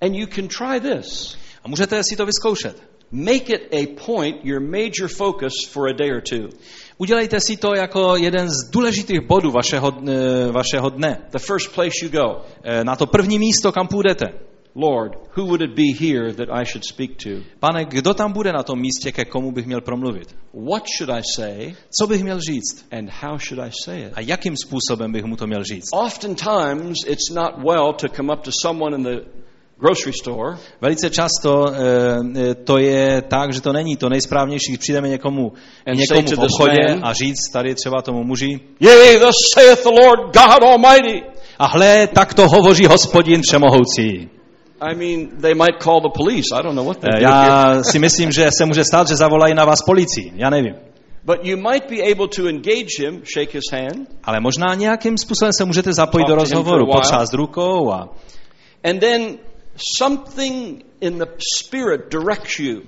And you can try this. A můžete si to vyzkoušet. Make it a point, your major focus for a day or two. Udělejte si to jako jeden z důležitých bodů vašeho, eh, vašeho dne. The first place you go. Eh, Na to první místo, kam půjdete. Lord, who would it be here that I should speak to? Pane, kdo tam bude na tom místě, ke komu bych měl promluvit? What should I say Co bych měl říct? and how should I say it? A jakým způsobem bych mu to měl říct? Oftentimes, it's not well to come up to someone in the grocery store Velice často eh, eh, to je tak, že to není to nejsprávnější, když přijdeme někomu, někomu v obchodě a říct tady třeba tomu muži, Yea, thus saith the Lord God Almighty. a hle, tak to hovoří hospodin všemohoucí. I mean, they might call the police. I don't know what they Eh. Já si myslím, že se může stát, že zavolají na vás policii. Já nevím. But you might be able to engage him, shake his hand, Ale možná nějakým způsobem se můžete zapojit do rozhovoru, potřást rukou a, and then something in the spirit directs you,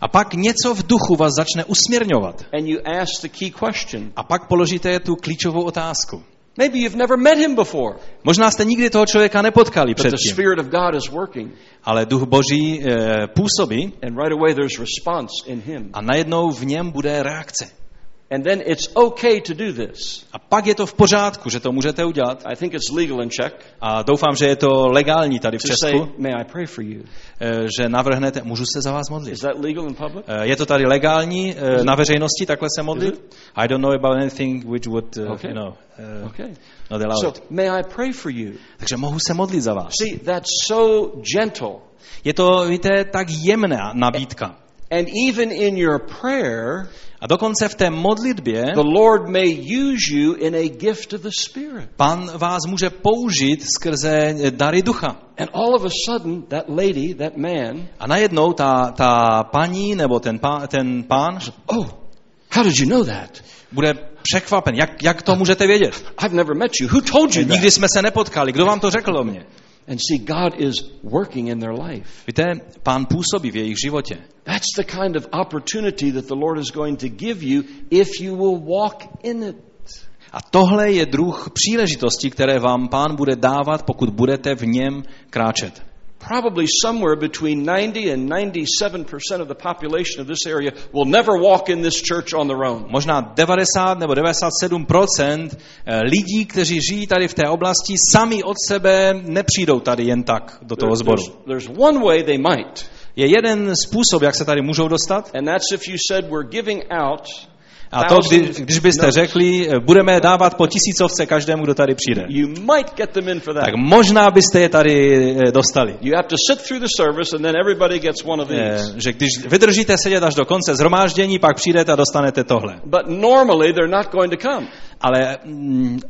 a pak něco v duchu vás začne usměrňovat. and you ask the key question. A pak položíte tu klíčovou otázku. Maybe you've never met him before, Možná jste nikdy toho člověka nepotkali but the předtím, Spirit of God is working, ale duch boží e, působí and right away there's response in him. a najednou v něm bude reakce. And then it's okay to do this. A pak je to v pořádku, že to můžete udělat. I think it's legal in Czech A doufám, že je to legální tady v to say, Česku, May I pray for you? e, že navrhnete, můžu se za vás modlit. Is that legal in public? E, Je to tady legální e, na veřejnosti takhle se modlit? I don't know about anything which would, uh, Okay. you know, uh, Okay. not So, may I pray for you? Takže mohu se modlit za vás. See, that's so gentle. Je to, víte, tak jemná nabídka. And even in your prayer, A dokonce v té modlitbě the Lord may use you in a gift of the Spirit. Pán vás může použít skrze dary ducha. And all of a sudden, that lady, that man, A najednou ta, ta paní nebo ten, ten pán oh, how did you know that? bude překvapen. Jak, jak to můžete vědět? I've never met you. Who told you that? Nikdy jsme se nepotkali. Kdo vám to řekl o mně? And see, God is working in their life. Víte, pán působí v jejich životě. That's the kind of opportunity that the Lord is going to give you if you will walk in it. A tohle je druh příležitosti, které vám pán bude dávat, pokud budete v něm kráčet. Probably somewhere between 90 and 97% of the population of this area will never walk in this church on their own. Možná 90 nebo 97 lidí, kteří žijí tady v té oblasti, sami od sebe nepřijdou tady jen tak do toho There's, sboru. there's one way they might, Je jeden způsob, jak se tady můžou dostat, and that's if you said we're giving out a to, kdy, když byste řekli, eh, budeme dávat po tisícovce každému, kdo tady přijde. Tak možná byste je tady eh, dostali. Of Eh. Že když vydržíte sedět až do konce zhromáždění, pak přijdete a dostanete tohle. Ale mm,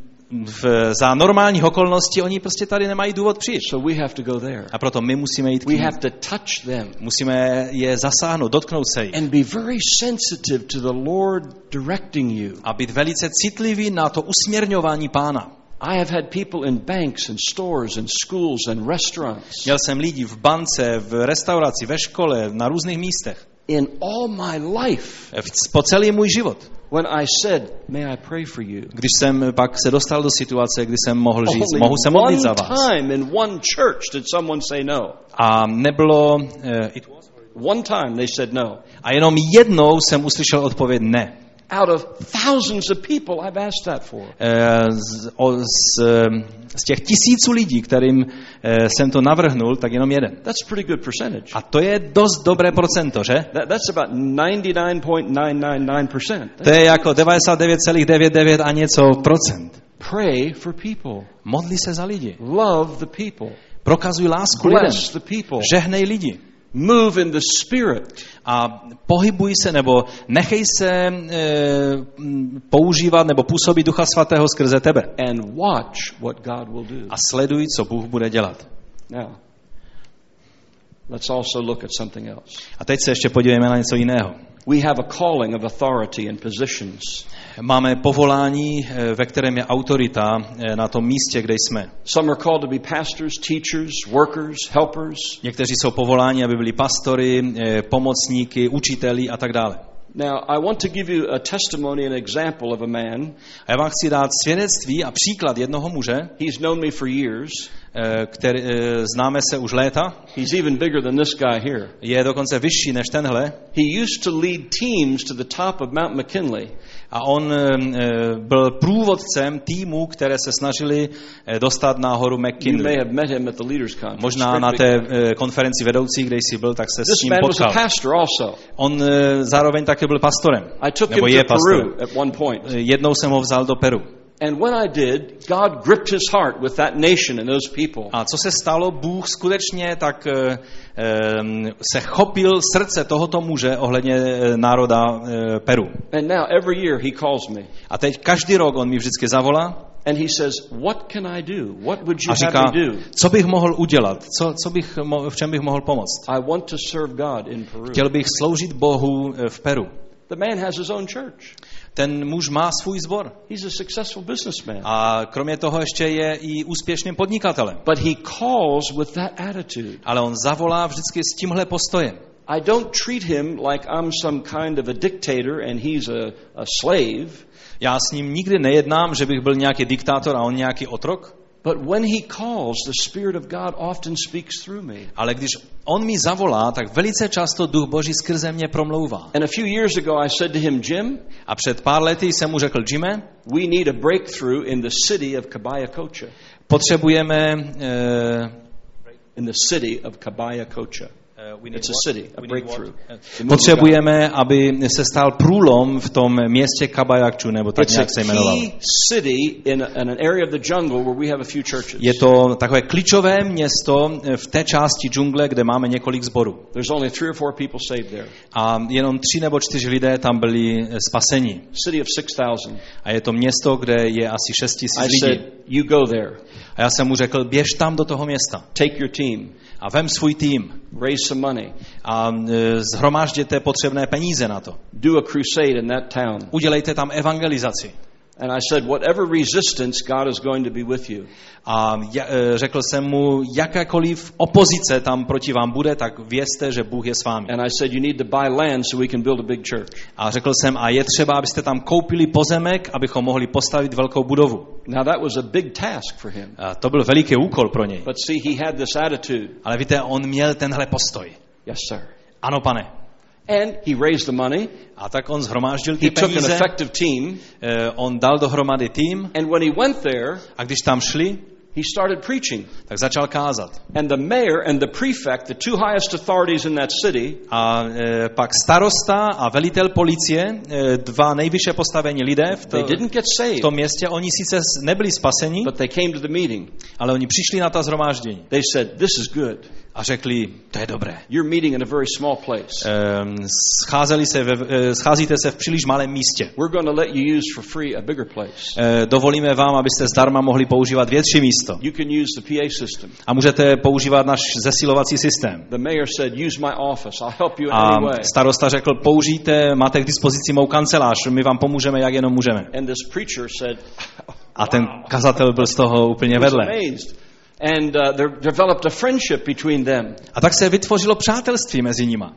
v, za normálních okolností oni prostě tady nemají důvod přijít. So we have to go there. A proto my musíme jít k We have to touch them Musíme je zasáhnout, dotknout se jich. and be very sensitive to the Lord directing you. A být velice citlivý na to usměrňování pána. I have had people in banks and stores and schools and restaurants. Měl jsem lidi v bance, v restauraci, ve škole, na různých místech. In all my life, V- Po celý můj život. When I said, May I pray for you? Když jsem pak se dostal do situace, kdy jsem mohl říct, Only mohu se modlit za vás. time in one church did someone say no. A nebylo, eh, it- One time they said no. a jenom jednou jsem uslyšel odpověď ne. Out of thousands of people I've asked that for. Eh, Z, o, z, eh, z těch tisíců lidí, kterým eh, jsem to navrhnul, tak jenom jeden. That's a pretty good percentage. A to je dost dobré procento, že? That, that's about 99.999%. To je jako 99,99 a něco procent. Pray for people. Modli se za lidi. Love the people. Prokazuj lásku lidem. Bless the people. Žehnej lidi. Move in the Spirit. A pohybuj se nebo nechej se e, používat nebo působit Ducha Svatého skrze tebe. and watch what God will do. A sleduj, co Bůh bude dělat. Now, let's also look at something else. A teď se ještě podívejme na něco jiného. We have a calling of authority and positions. Máme povolání, e, ve kterém je autorita e, na tom místě, kde jsme. Some are called to be pastors, teachers, workers, helpers. Někteří jsou povoláni, aby byli pastory, e, pomocníky, učiteli a tak dále. Now, I want to give you a testimony, an example of a man. A já vám chci dát svědectví a příklad jednoho muže, He's known me for years. který známe se už léta, He's even bigger than this guy here. je dokonce vyšší než tenhle He used to lead teams to the top of Mount McKinley. A on e, byl průvodcem týmů, které se snažili e, dostat na horu McKinley. Možná na té konferenci vedoucí, kde jsi byl, tak se s ním potkal. On zároveň také byl pastorem, nebo je to pastorem. Jednou jsem ho vzal do Peru. And when I did, God gripped his heart with that nation and those people. A co se stalo? Bůh skutečně tak e, e, se chopil srdce tohoto muže ohledně e, národa e, Peru. And now every year he calls me A teď každý rok on mi vždycky zavolá and he says, What can I do? What would you a have říká, me do? co bych mohl udělat, co, co bych, v čem bych mohl pomoct. I want to serve God in Peru. Chtěl bych sloužit Bohu v Peru. The man has his own church. Ten muž má svůj zbor He's a successful businessman. a kromě toho ještě je i úspěšným podnikatelem. But he calls with that attitude. Ale on zavolá vždycky s tímhle postojem. I don't treat him like I'm some kind of a dictator and he's a, a slave. Já s ním nikdy nejednám, že bych byl nějaký diktátor a on nějaký otrok, But when he calls, the Spirit of God often speaks through me. ale když on mi zavolá, tak velice často duch Boží skrze mě promlouvá. And a few years ago, I said to him, Jim, A před pár lety jsem mu řekl, Jime, we need a breakthrough in the city of Kabayakocha. potřebujeme... Uh, In the city of Kabayakocha. It's a city, a breakthrough. The move of God. Potřebujeme, aby se stal průlom v tom městě Kabajakču, nebo tak nějak se jmenoval. Je to takové klíčové město v té části džungle, kde máme několik zborů. A jenom tři nebo čtyři lidé tam byli eh, spaseni. City of 6,000. A je to město, kde je asi šest tisíc lidí. You go there. A já jsem mu řekl, běž tam do toho města Take your team. a vem svůj tým Raise some money. a e, zhromážděte potřebné peníze na to. Do a crusade in that town. Udělejte tam evangelizaci. And I said, whatever resistance, God is going to be with you. A ja- e, řekl jsem mu, jakákoliv opozice tam proti vám bude, tak vězte, že Bůh je s vámi. And I said, you need to buy land so we can build a big church. A řekl jsem, a je třeba, abyste tam koupili pozemek, abychom mohli postavit velkou budovu. Now that was a big task for him. A to byl veliký úkol pro něj. But see, he had this attitude. Ale víte, on měl tenhle postoj. Yes, sir. Ano, pane. And he raised the money. A tak on zhromáždil He ty took an peníze, effective team. eh, on dal dohromady tým And when he went there, a když tam šli, he started preaching. tak začal kázat. And the mayor and the prefect, the two highest authorities in that city, A e, pak starosta a velitel policie, e, dva nejvyšše postavení lidé v, to, they didn't get v saved, tom městě, oni sice nebyli spaseni, but they came to the meeting. ale oni přišli na ta zhromáždění They said, This is good. A řekli, to je dobré. You're meeting in a very small place. Ehm, scházeli se ve, e, scházíte se v příliš malém místě. We're going to let you use for free a bigger place. E, dovolíme vám, abyste zdarma mohli používat větší místo. You can use the PA system. A můžete používat náš zesilovací systém. The mayor said, Use my office. I'll help you in A any way. starosta řekl, použijte, máte k dispozici mou kancelář, my vám pomůžeme, jak jenom můžeme. And this preacher said, A ten kazatel byl z toho úplně vedle. And uh, there developed a friendship between them. A tak se vytvořilo přátelství mezi nima.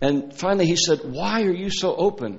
And finally he said, Why are you so open?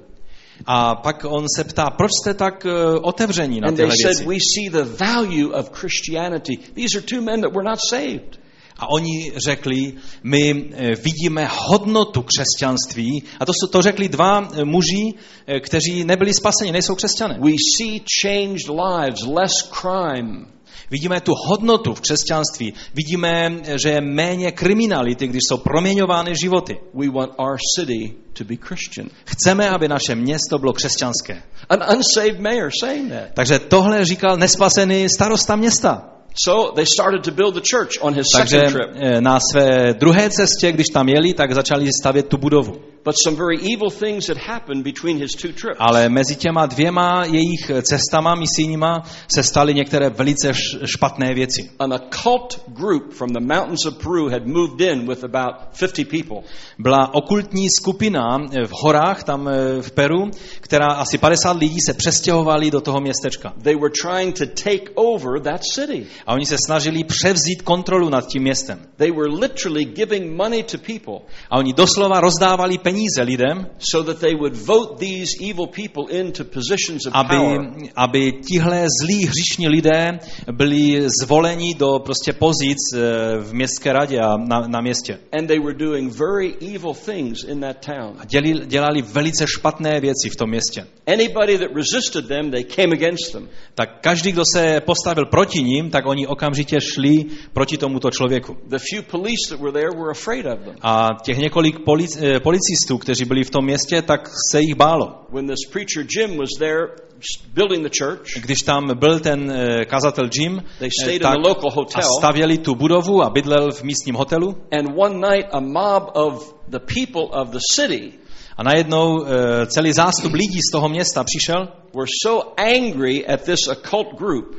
A pak on se ptá, proč jste tak uh, otevření na And they tyhle said, věci? We see the value of Christianity. These are two men that were not saved. A oni řekli, my eh, vidíme hodnotu křesťanství. A to, to řekli dva eh, muži, kteří nebyli spaseni, nejsou křesťané. We see changed lives, less crime. Vidíme tu hodnotu v křesťanství. Vidíme, že je méně kriminality, když jsou proměňovány životy. We want our city to be Christian. Chceme, aby naše město bylo křesťanské. An unsaved mayor saying that. Takže tohle říkal nespasený starosta města. So they started to build the church on his Takže second trip. eh, na své druhé cestě, když tam jeli, tak začali stavět tu budovu. But some very evil things had happened between his two trips. Ale mezi těma dvěma jejich cestama misijníma se staly některé velice špatné věci. An occult group from the mountains of Peru had moved in with about 50 people. Byla okultní skupina eh, v horách tam eh, v Peru, která asi 50 lidí se přestěhovali do toho městečka. They were trying to take over that city. A oni se snažili převzít kontrolu nad tím městem. They were literally giving money to people A oni doslova rozdávali peníze lidem, so that they would vote these evil people into positions of aby, power. aby tihle zlí hříšní lidé byli zvoleni do prostě pozic eh, v městské radě a na, na městě. And they were doing very evil things in that town. A děli, dělali velice špatné věci v tom městě. Anybody that resisted them, they came against them. Tak každý, kdo se postavil proti ním, tak oni okamžitě šli proti tomuto člověku. The few police that were there were afraid of them. A těch několik polic, eh, policistů, kteří byli v tom městě, tak se jich bálo. When this preacher Jim was there s- building the church, Když tam byl ten eh, kazatel Jim, They eh, in tak the local a stavěli tu budovu a bydlel v místním hotelu. and one night a mob of the people of the city A najednou eh, celý zástup lidí z toho města přišel, were so angry at this occult group,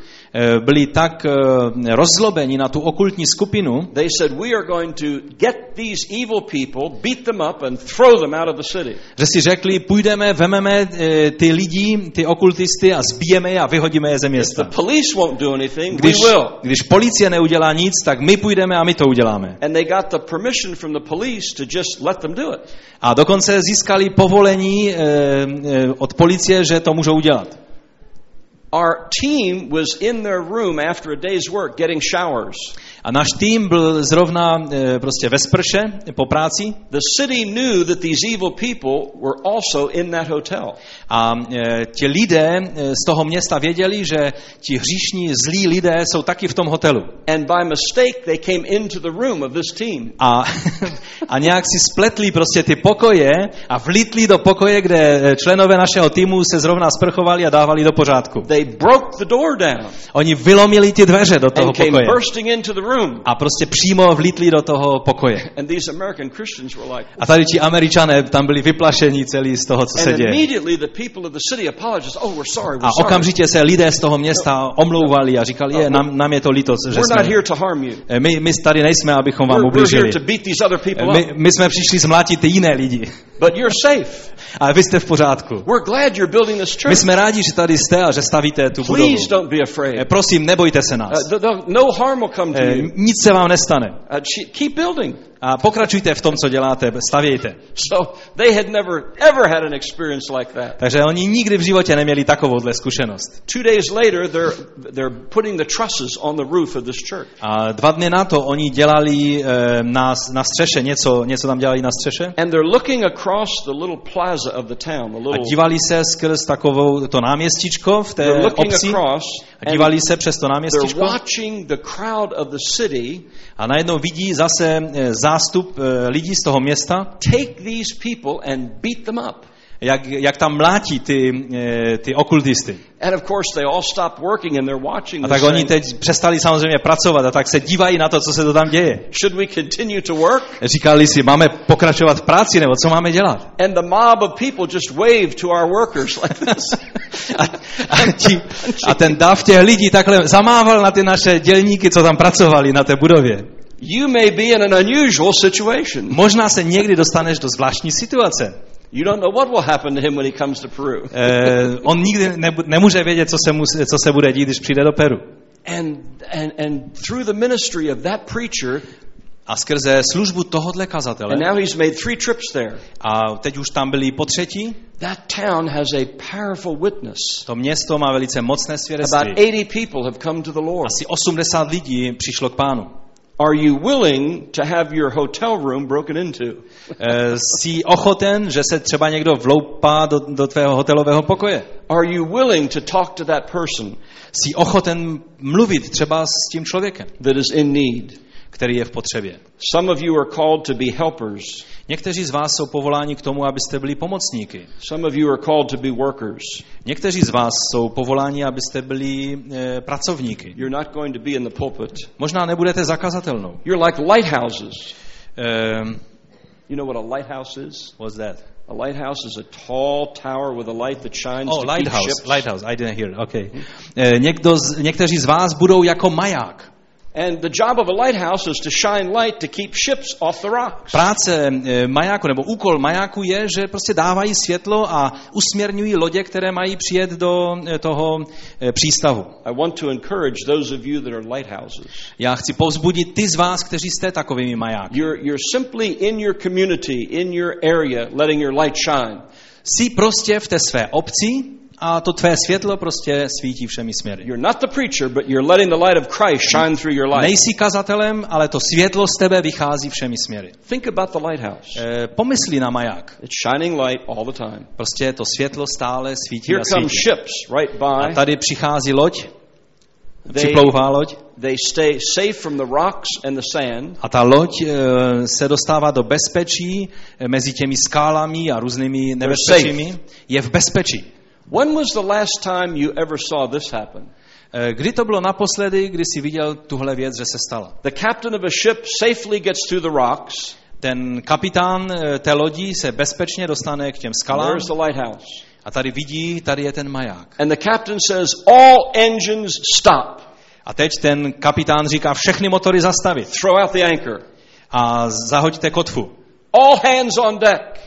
byli tak eh, rozlobeni na tu okultní skupinu, they said, We are going to get these evil people, beat them up, and throw them out of the city. že si řekli, půjdeme, vememe eh, ty lidi, ty okultisty a zbijeme je a vyhodíme je ze If the města. police won't do anything, we Když, will. když policie neudělá nic, tak my půjdeme a my to uděláme. And they got the permission from the police to just let them do it. A dokonce získali povolení eh, eh, od policie, že to můžou udělat. Our team was in their room after a day's work getting showers. A náš tým byl zrovna eh, prostě ve sprše po práci The city knew that these evil people were also in that hotel. a eh, ti lidé eh, z toho města věděli, že ti hříšní zlí lidé jsou taky v tom hotelu. And by mistake, they came into the room of this team. A, a nějak si spletli prostě ty pokoje a vlítli do pokoje, kde členové našeho týmu se zrovna sprchovali a dávali do pořádku. They broke the door down Oni vylomili ty dveře do toho and came pokoje bursting into the room. A prostě přímo vlítli do toho pokoje. And these American Christians were like, A tady ti američané tam byli vyplašení celý z toho, co se děje. Oh, A okamžitě se lidé z toho města omlouvali a říkali, je, nám, nám je to líto, že jsme... here to harm you. My, my tady nejsme, abychom vám ublížili. people My, my jsme přišli zmlátit ty jiné lidi. But you're safe. Ale vy jste v pořádku. We're glad you're building this My church. jsme rádi, že tady jste a že stavíte tu budovu. Please don't be Eh, afraid. Prosím, nebojte se nás. Uh, no harm will come to Eh, you. Nic se vám nestane. Uh, keep building. A pokračujte v tom, co děláte, stavějte. So they had never, ever had an experience like that. Takže oni nikdy v životě neměli takovouhle zkušenost. Two days later, they're, they're putting the trusses on the roof of this church. A dva dny na to oni dělali eh, na, na střeše, něco, něco tam dělali na střeše. And they're looking across the little plaza of the town, the A little, dívali se skrz takovou to náměstíčko v té they're obci. across, A dívali se přes to they're náměstíčko. watching the crowd of the city A najednou vidí zase eh, zástup eh, lidí z toho města, take these people and beat them up. Jak, jak tam mlátí ty, eh, ty okultisty. And of course, they all stopped working and they're watching A tak oni teď přestali samozřejmě pracovat a tak se dívají na to, co se to tam děje. should we continue to work? Říkali si, máme pokračovat v práci, nebo co máme dělat? And the mob of people just waved to our workers like this. A, a, ti, a ten dav těch lidí takhle zamával na ty naše dělníky, co tam pracovali na té budově. you may be in an unusual situation. Možná se někdy dostaneš do zvláštní situace. You don't know what will happen to him when he comes to Peru. Eh, on nikdy nebu, nemůže vědět, co se, mu, co se bude dít, když přijde do Peru. And, and, and through the ministry of that preacher, A skrze službu tohohle kazatele, and now he's made three trips there, a teď už tam byli po třetí, that town has a powerful witness. to město má velice mocné About svědectví. 80 people have come to the Lord. Asi 80 lidí přišlo k pánu. Are you willing to have your hotel room broken into? Eh, Jsi ochoten, že se třeba někdo vloupá do, do tvého hotelového pokoje? Are you willing to talk to that person Jsi ochoten mluvit třeba s tím člověkem, that is in need? který je v potřebě. Some of you are called to be helpers. Někteří z vás jsou povoláni k tomu, abyste byli pomocníky. Some of you are called to be workers. Někteří z vás jsou povoláni, abyste byli e, pracovníky. You're not going to be in the pulpit. Možná nebudete zakazatelnou. You're like lighthouses. Um, You know what a lighthouse is? what's that? A lighthouse is a tall tower with a light that shines Oh, to keep lighthouse. ships. Lighthouse. I didn't hear. Okay. E, někdo z, někteří z vás budou jako maják. And the job of a lighthouse is to shine light to keep ships off the rocks. Práce e, majáku nebo úkol majáku je, že prostě dávají světlo a usměrňují lodě, které mají přijet do e, toho e, přístavu. I want to encourage those of you that are lighthouses. Já chci povzbudit ty z vás, kteří jste takovými majáky. You're, you're simply in your community, in your area, letting your light shine. Jsi prostě v té své obci a to tvé světlo prostě svítí všemi směry. You're not the preacher, but you're letting the light of Christ shine through your life. Nejsi kazatelem, ale to světlo z tebe vychází všemi směry. Think about the lighthouse. E, pomysli na maják. It's shining light all the time. Prostě to světlo stále svítí Here a come svítí. ships right A by. tady přichází loď, They, připlouvá loď they stay safe from the rocks and the sand. a ta loď e, se dostává do bezpečí e, mezi těmi skálami a různými nebezpečími. Je v bezpečí. When was the last time you ever saw this happen? E, Kdy to bylo naposledy, kdy jsi viděl tuhle věc, že se stala? The captain of a ship safely gets through the rocks. Ten kapitán e, té lodi se bezpečně dostane k těm skalám There's the lighthouse. a tady vidí, tady je ten maják. And the captain says, All engines stop. A teď ten kapitán říká, všechny motory zastavit Throw out the anchor. a zahoďte kotvu. All hands on deck.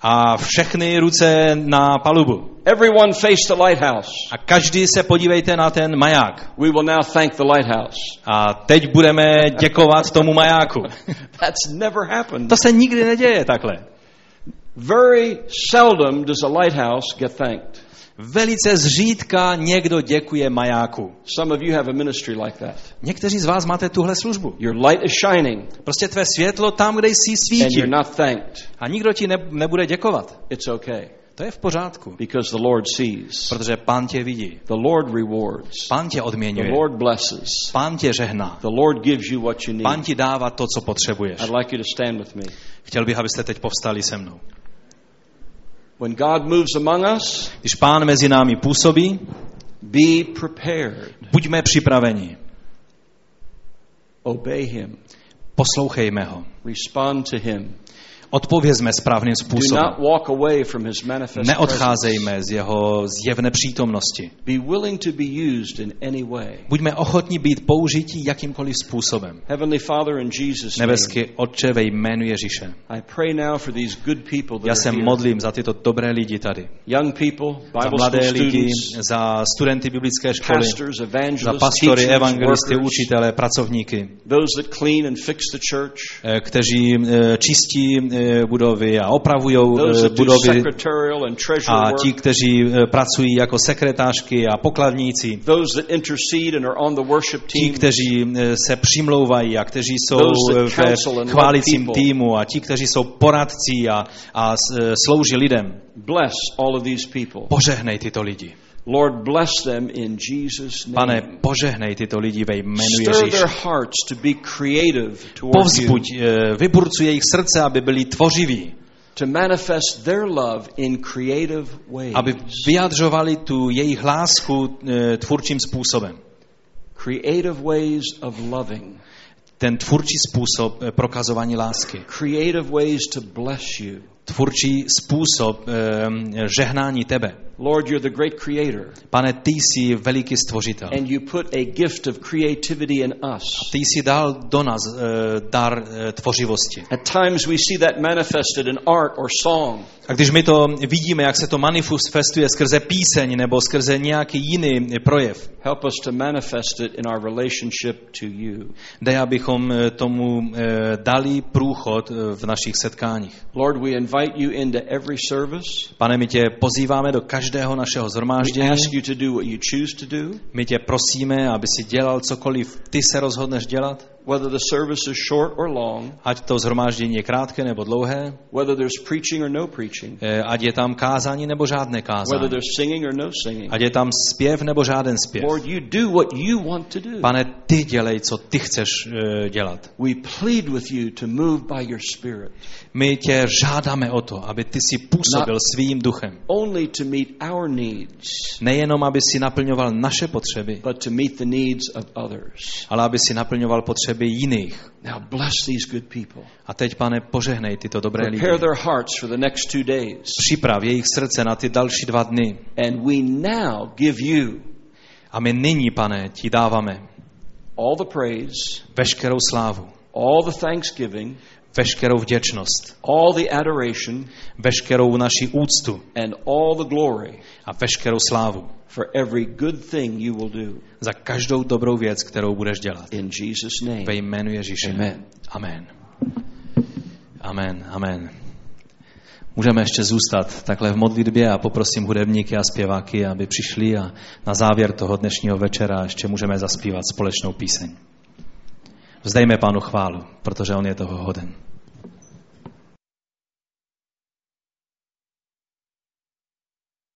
A všechny ruce na palubu. Everyone face the lighthouse. A každý se podívejte na ten maják. We will now thank the lighthouse. A teď budeme děkovat tomu majáku. That's never happened. To se nikdy neděje takhle. Very seldom does a lighthouse get thanked. Velice zřídka někdo děkuje majáku. Some of you have a ministry like that. Někteří z vás máte tuhle službu. Your light is shining Prostě tvé světlo tam, kde jsi and svítí. you're not thanked. A nikdo ti ne, nebude děkovat. It's okay To je v pořádku. because the Lord sees. Protože pán tě vidí. The Lord rewards. Pán tě The odměňuje. Lord blesses. Pán tě žehná. The Lord gives you what you Pán need. ti dává to, co potřebuješ. I'd like you to stand with me. Chtěl bych, abyste teď povstali se mnou. When God moves among us, Když pán mezi námi působí, be prepared. buďme připraveni. Obey Him. Poslouchejme ho. Respond to Him. Odpovězme správným způsobem. Neodcházejme z jeho zjevné přítomnosti. Buďme ochotní být použití jakýmkoliv způsobem. Nebeský Otče ve jménu Ježíše. Já se modlím za tyto dobré lidi tady. Za mladé lidi, za studenty biblické školy, za pastory, evangelisty, učitele, pracovníky, eh, kteří eh, čistí eh, budovy a opravují eh, budovy. a ti, kteří eh, pracují jako sekretářky a pokladníci, ti, kteří eh, se přimlouvají a kteří jsou eh, love chválicím týmu a ti, kteří jsou poradci a, a eh, slouží lidem. Požehnej tyto lidi. Lord, bless them in Jesus' name. Pane, požehnej tyto lidi ve jménu Stir their Ježíš. hearts to be creative towards you, Povzbuď, eh, vyburcuj jejich srdce, aby byli tvořiví, to manifest their love in creative ways. aby vyjadřovali tu jejich lásku eh, tvůrčím způsobem. Creative ways of loving. Ten tvůrčí způsob eh, prokazování lásky. Creative ways to bless you. Tvůrčí způsob eh, žehnání tebe. Lord, you're the great creator, Pane, ty jsi veliký stvořitel. and you put a gift of creativity in us. Ty jsi dal do nás eh, dar eh, tvořivosti. At times we see that manifested in art or song. A když my to vidíme, jak se to manifestuje skrze píseň nebo skrze nějaký jiný projev, Help us to manifest it in our relationship to you. dej, abychom eh, tomu dali průchod v našich setkáních. Lord, we invite you into every service. Pane, my tě pozýváme do každého našeho We zhromáždění. ask you to do what you choose to do. My tě prosíme, aby si dělal cokoliv ty se rozhodneš dělat. Whether the service is short or long, ať to zhromáždění je krátké nebo dlouhé, whether there's preaching or no preaching, eh, ať je tam kázání nebo žádné whether kázání, there's singing or no singing. ať je tam zpěv nebo žáden zpěv. Lord, you do what you want to do. Pane, ty dělej, co ty chceš eh, dělat. We plead with you to move by your Spirit, My tě žádáme o to, aby ty si působil svým duchem. only to meet our needs, Nejenom, aby si naplňoval naše potřeby, but to meet the needs of others. ale aby si naplňoval potřeby jiných. Now bless these good people. A teď, pane, požehnej tyto dobré lidi. Prepare their hearts for the next two days. Připrav jejich srdce na ty další dva dny. And we now give you A my nyní, pane, ti dáváme all the praise, veškerou slávu, all the thanksgiving, veškerou vděčnost, all the adoration, veškerou naši úctu and all the glory a veškerou slávu for every good thing you will do. za každou dobrou věc, kterou budeš dělat. In Jesus' name. Ve jménu Ježíše. Amen. Amen. Amen. Amen. Můžeme ještě zůstat takhle v modlitbě a poprosím hudebníky a zpěváky, aby přišli a na závěr toho dnešního večera ještě můžeme zaspívat společnou píseň. Vzdejme Pánu chválu, protože On je toho hoden.